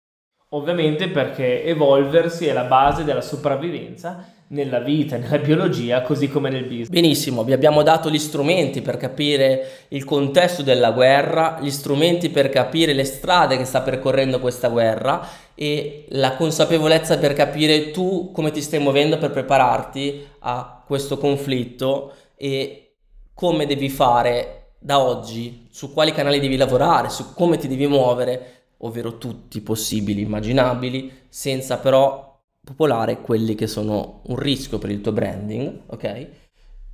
Ovviamente perché evolversi è la base della sopravvivenza nella vita, nella biologia, così come nel business. Benissimo, vi abbiamo dato gli strumenti per capire il contesto della guerra, gli strumenti per capire le strade che sta percorrendo questa guerra e la consapevolezza per capire tu come ti stai muovendo per prepararti a questo conflitto e come devi fare da oggi, su quali canali devi lavorare, su come ti devi muovere ovvero tutti possibili, immaginabili, senza però popolare quelli che sono un rischio per il tuo branding, ok?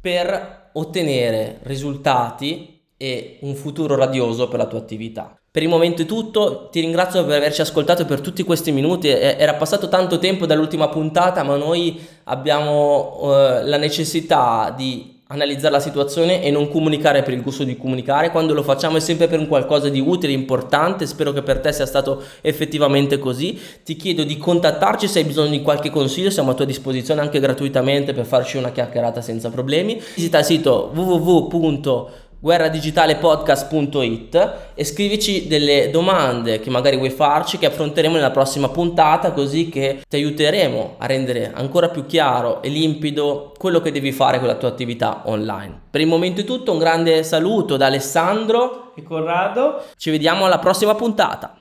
Per ottenere risultati e un futuro radioso per la tua attività. Per il momento è tutto, ti ringrazio per averci ascoltato per tutti questi minuti, era passato tanto tempo dall'ultima puntata ma noi abbiamo uh, la necessità di analizzare la situazione e non comunicare per il gusto di comunicare, quando lo facciamo è sempre per un qualcosa di utile, importante, spero che per te sia stato effettivamente così. Ti chiedo di contattarci se hai bisogno di qualche consiglio, siamo a tua disposizione anche gratuitamente per farci una chiacchierata senza problemi. Visita il sito www guerraddigitalepodcast.it e scrivici delle domande che magari vuoi farci che affronteremo nella prossima puntata così che ti aiuteremo a rendere ancora più chiaro e limpido quello che devi fare con la tua attività online. Per il momento è tutto, un grande saluto da Alessandro e Corrado. Ci vediamo alla prossima puntata.